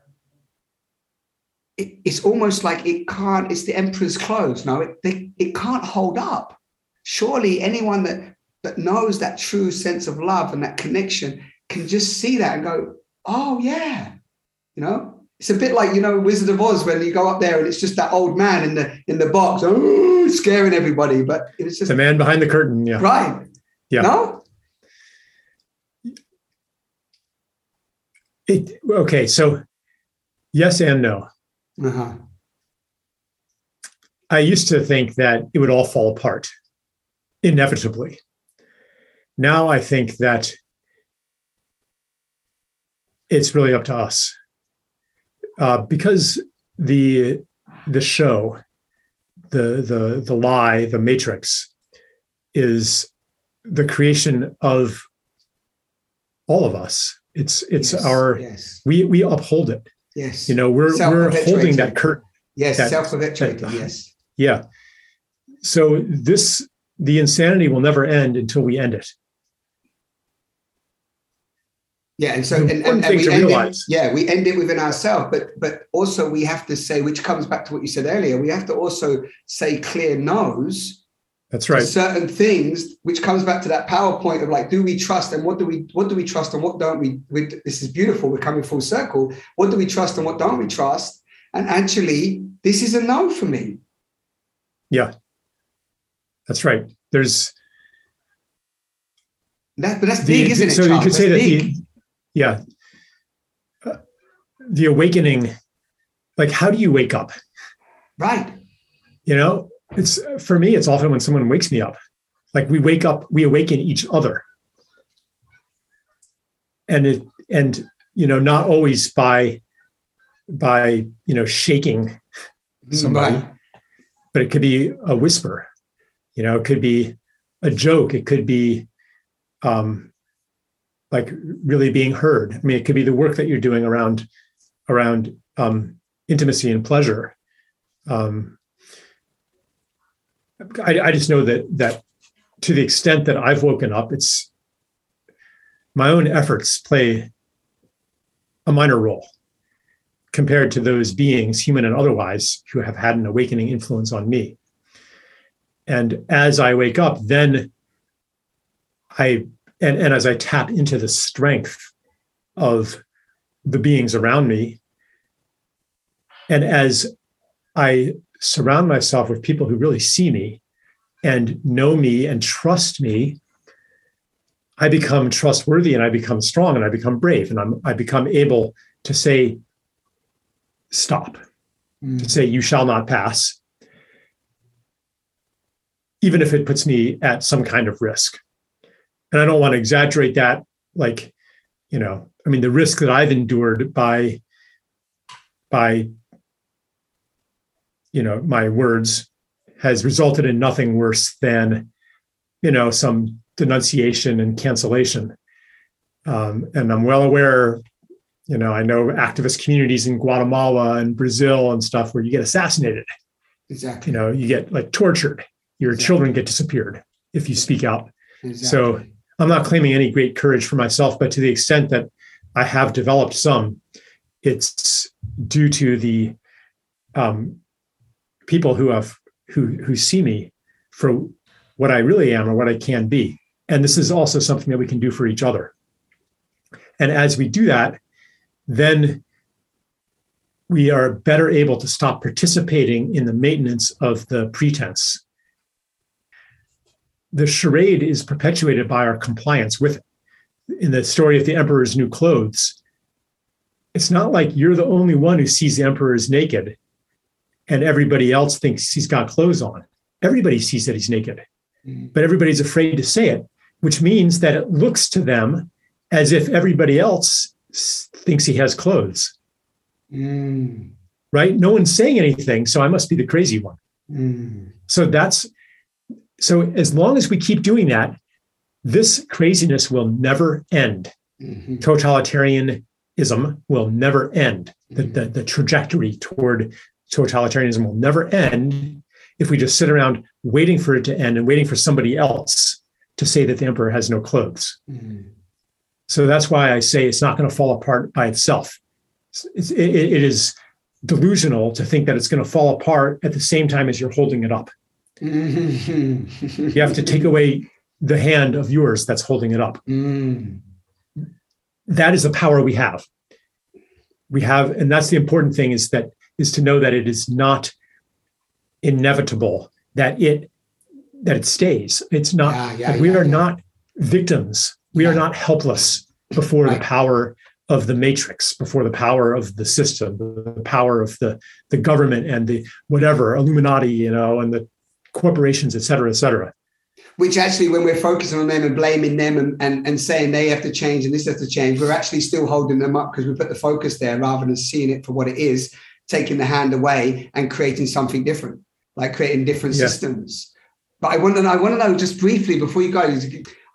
it, it's almost like it can't, it's the emperor's clothes. No, it, they, it can't hold up. Surely anyone that, that knows that true sense of love and that connection can just see that and go, oh, yeah, you know, It's a bit like you know Wizard of Oz when you go up there and it's just that old man in the in the box, oh, scaring everybody. But it's just the man behind the curtain. Yeah. right. Yeah. No. It, okay. So, yes and no. Uh-huh. I used to think that it would all fall apart inevitably. Now I think that it's really up to us uh, because the the show, the the the lie, the matrix, is the creation of all of us. It's it's Yes, our yes, we we uphold it. Yes. You know, we're we're holding that curtain. yes, that- self-perpetuating. that- yes. Yeah. So this the insanity will never end until we end it. Yeah, and so and, and, and we end realize. it. Yeah, we end it within ourselves, but but also we have to say, which comes back to what you said earlier. We have to also say clear no's That's right. certain things, which comes back to that PowerPoint of like, do we trust and what do we what do we trust and what don't we? we this is beautiful. We're coming full circle. What do we trust and what don't we trust? And actually, this is a no for me. Yeah, that's right. There's That, but that's the, big, isn't it? so you could say that That's the yeah Uh, the awakening like how do you wake up right. you know it's for me it's often when someone wakes me up. Like we wake up we awaken each other. And it and you know not always by by you know shaking somebody Right. but it could be a whisper. You know it could be a joke. It could be um like really being heard. I mean it could be the work that you're doing around around um intimacy and pleasure. Um I, I just know that that to the extent that i've woken up it's my own efforts play a minor role compared to those beings human and otherwise who have had an awakening influence on me. And as i wake up then i and, and as i tap into the strength of the beings around me and as i surround myself with people who really see me and know me and trust me i become trustworthy and i become strong and i become brave and I'm, i become able to say stop. Mm. to say you shall not pass. Even if it puts me at some kind of risk. And i don't want to exaggerate that like you know i mean the risk that i've endured by by you know my words has resulted in nothing worse than you know some denunciation and cancellation um, and i'm well aware you know i know activist communities in guatemala and brazil and stuff where you get assassinated Exactly. you know you get like tortured your Exactly. children get disappeared if you speak out exactly. so- i'm not claiming any great courage for myself but to the extent that i have developed some it's due to the um, people who have who who see me for what i really am or what i can be and this is also something that we can do for each other and as we do that then we are better able to stop participating in the maintenance of the pretense. The charade is perpetuated by our compliance with it. In the story of the emperor's new clothes, it's not like you're the only one who sees the emperor as naked and everybody else thinks he's got clothes on. Everybody sees that he's naked, Mm. but everybody's afraid to say it, which means that it looks to them as if everybody else thinks he has clothes Mm. right? No one's saying anything, so I must be the crazy one. Mm. So that's so as long as we keep doing that, this craziness will never end. Mhm. Totalitarianism will never end. The, the, the trajectory toward totalitarianism will never end if we just sit around waiting for it to end and waiting for somebody else to say that the emperor has no clothes. Mm. So that's why I say it's not going to fall apart by itself. It's, it, it is delusional to think that it's going to fall apart at the same time as you're holding it up. You have to take away the hand of yours that's holding it up. Mm. That is the power we have. we have and that's the important thing is that is to know that it is not inevitable that it that it stays. It's not Yeah, yeah, we are not victims. We are not helpless before Right. the power of the matrix before the power of the system the power of the the government and the whatever illuminati you know and the corporations et cetera et cetera. Which actually when we're focusing on them and blaming them and, and, and saying they have to change and this has to change we're actually still holding them up because we put the focus there rather than seeing it for what it is taking the hand away and creating something different like creating different Yeah. systems but i want to know i want to know just briefly before you go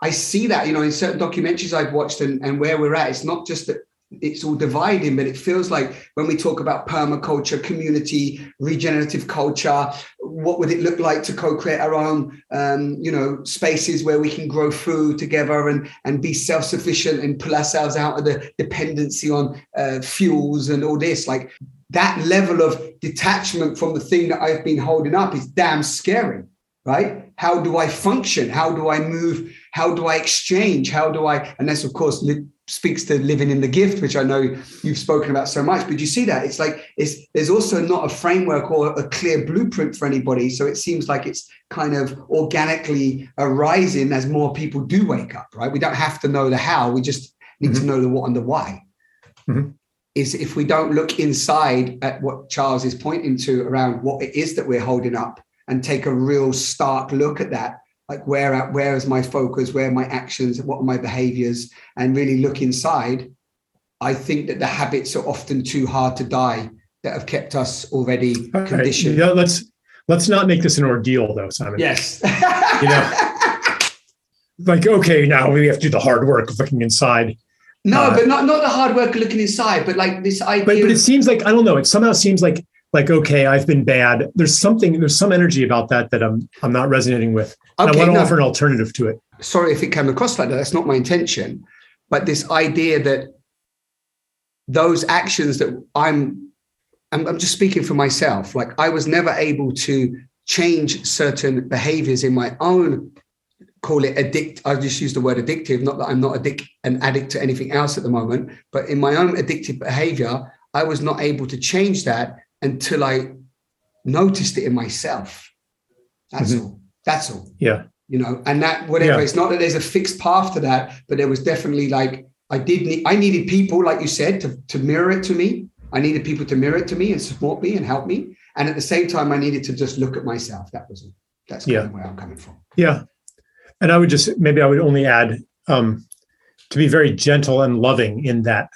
i see that you know in certain documentaries i've watched and, and where we're at it's not just that it's all dividing, but it feels like when we talk about permaculture, community, regenerative culture, what would it look like to co-create our own, um, you know, spaces where we can grow food together and and be self-sufficient and pull ourselves out of the dependency on uh, fuels and all this, like that level of detachment from the thing that I've been holding up is damn scary, right? How do I function? How do I move? How do I exchange? How do I? And this, of course li- speaks to living in the gift, which I know you've spoken about so much. But you see that it's like it's there's also not a framework or a clear blueprint for anybody. So it seems like it's kind of organically arising as more people do wake up, right? We don't have to know the how. We just need to know the what and the why. Mhm. Is if we don't look inside at what Charles is pointing to around what it is that we're holding up and take a real stark look at that like where where is my focus where are my actions what are my behaviors and really look inside i think that the habits are often too hard to die that have kept us already All right. conditioned. Yeah, let's let's not make this an ordeal though simon. Yes. You know, like okay now we have to do the hard work of looking inside no Uh, but not not the hard work of looking inside but like this idea but but it seems like i don't know it somehow seems like like okay i've been bad there's something there's some energy about that that i'm i'm not resonating with Okay, i want to no. offer an alternative to it sorry if it came across like that. That's not my intention. But this idea that those actions that I'm, I'm, I'm just speaking for myself. Like I was never able to change certain behaviors in my own, call it addict. I just use the word addictive. Not that I'm not addict, an addict to anything else at the moment, but in my own addictive behavior, I was not able to change that until I noticed it in myself. That's Mhm. all. That's all yeah you know and that whatever Yeah. it's not that there's a fixed path to that but there was definitely like i did need i needed people like you said to, to mirror it to me i needed people to mirror it to me and support me and help me and at the same time i needed to just look at myself that was all that's kind Yeah. of where i'm coming from yeah and i would just maybe i would only add um to be very gentle and loving in that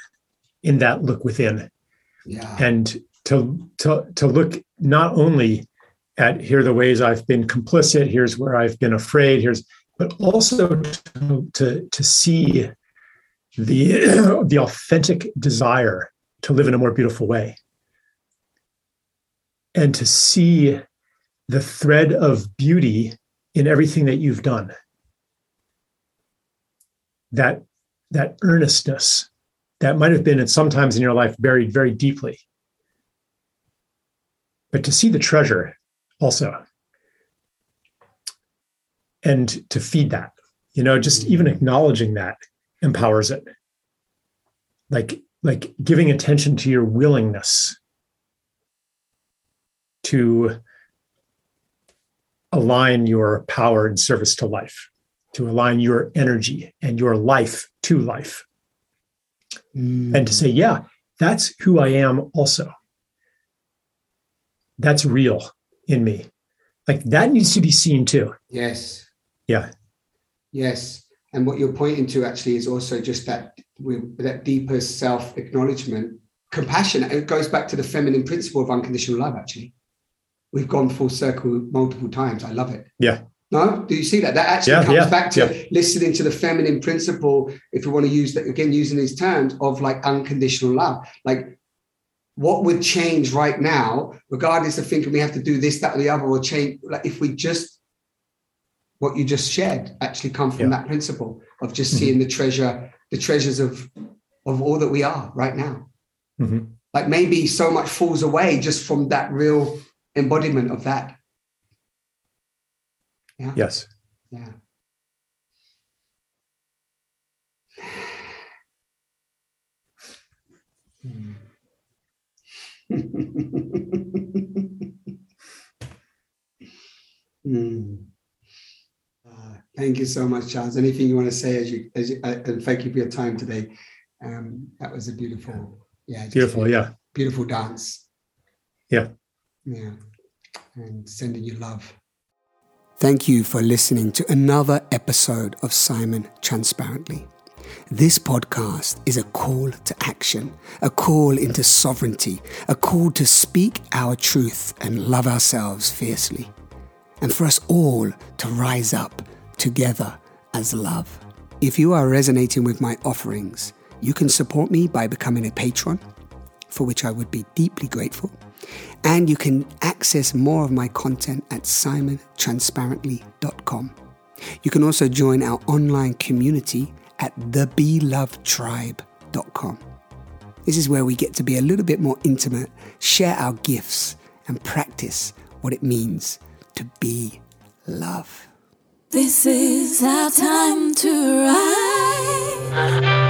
in that look within yeah and to to to look not only at here are the ways I've been complicit, here's where I've been afraid, here's but also to to, to see the the authentic desire to live in a more beautiful way. And to see the thread of beauty in everything that you've done. That that earnestness that might have been at sometimes in your life buried very deeply. But to see the treasure also. And to feed that you know just even mm. acknowledging that empowers it. Like like giving attention to your willingness to align your power and service to life to align your energy and your life to life. And to say mm. yeah that's who i am also. That's real in me. Like that needs to be seen too. Yes. Yeah. Yes. And what you're pointing to actually is also just that with that deeper self acknowledgement compassion. It goes back to the feminine principle of unconditional love actually. We've gone full circle multiple times. I love it. Yeah No, do you see that? That actually Yeah, comes yeah, back to yeah. listening to the feminine principle, if we want to use that again, using these terms of like unconditional love. Like what would change right now, regardless of thinking we have to do this, that, or the other, or change, like if we just what you just shared actually come from that principle of just Mhm. seeing the treasure, the treasures of of all that we are right now. Mhm. Like maybe so much falls away just from that real embodiment of that. Yeah. Yes. Yeah. Hmm. hmm. uh, thank you so much, Charles. Anything you want to say as you, as you, uh, and thank you for your time today. Um, that was a beautiful, yeah, beautiful, a, yeah, beautiful dance. Yeah, yeah, and sending you love. Thank you for listening to another episode of Simon Transparently. This podcast is a call to action, a call into sovereignty, a call to speak our truth and love ourselves fiercely, and for us all to rise up together as love. If you are resonating with my offerings, you can support me by becoming a patron, for which I would be deeply grateful. And you can access more of my content at simontransparently.com. You can also join our online community at thebelovedtribe.com. This is where we get to be a little bit more intimate, share our gifts, and practice what it means to be love. This is our time to rise.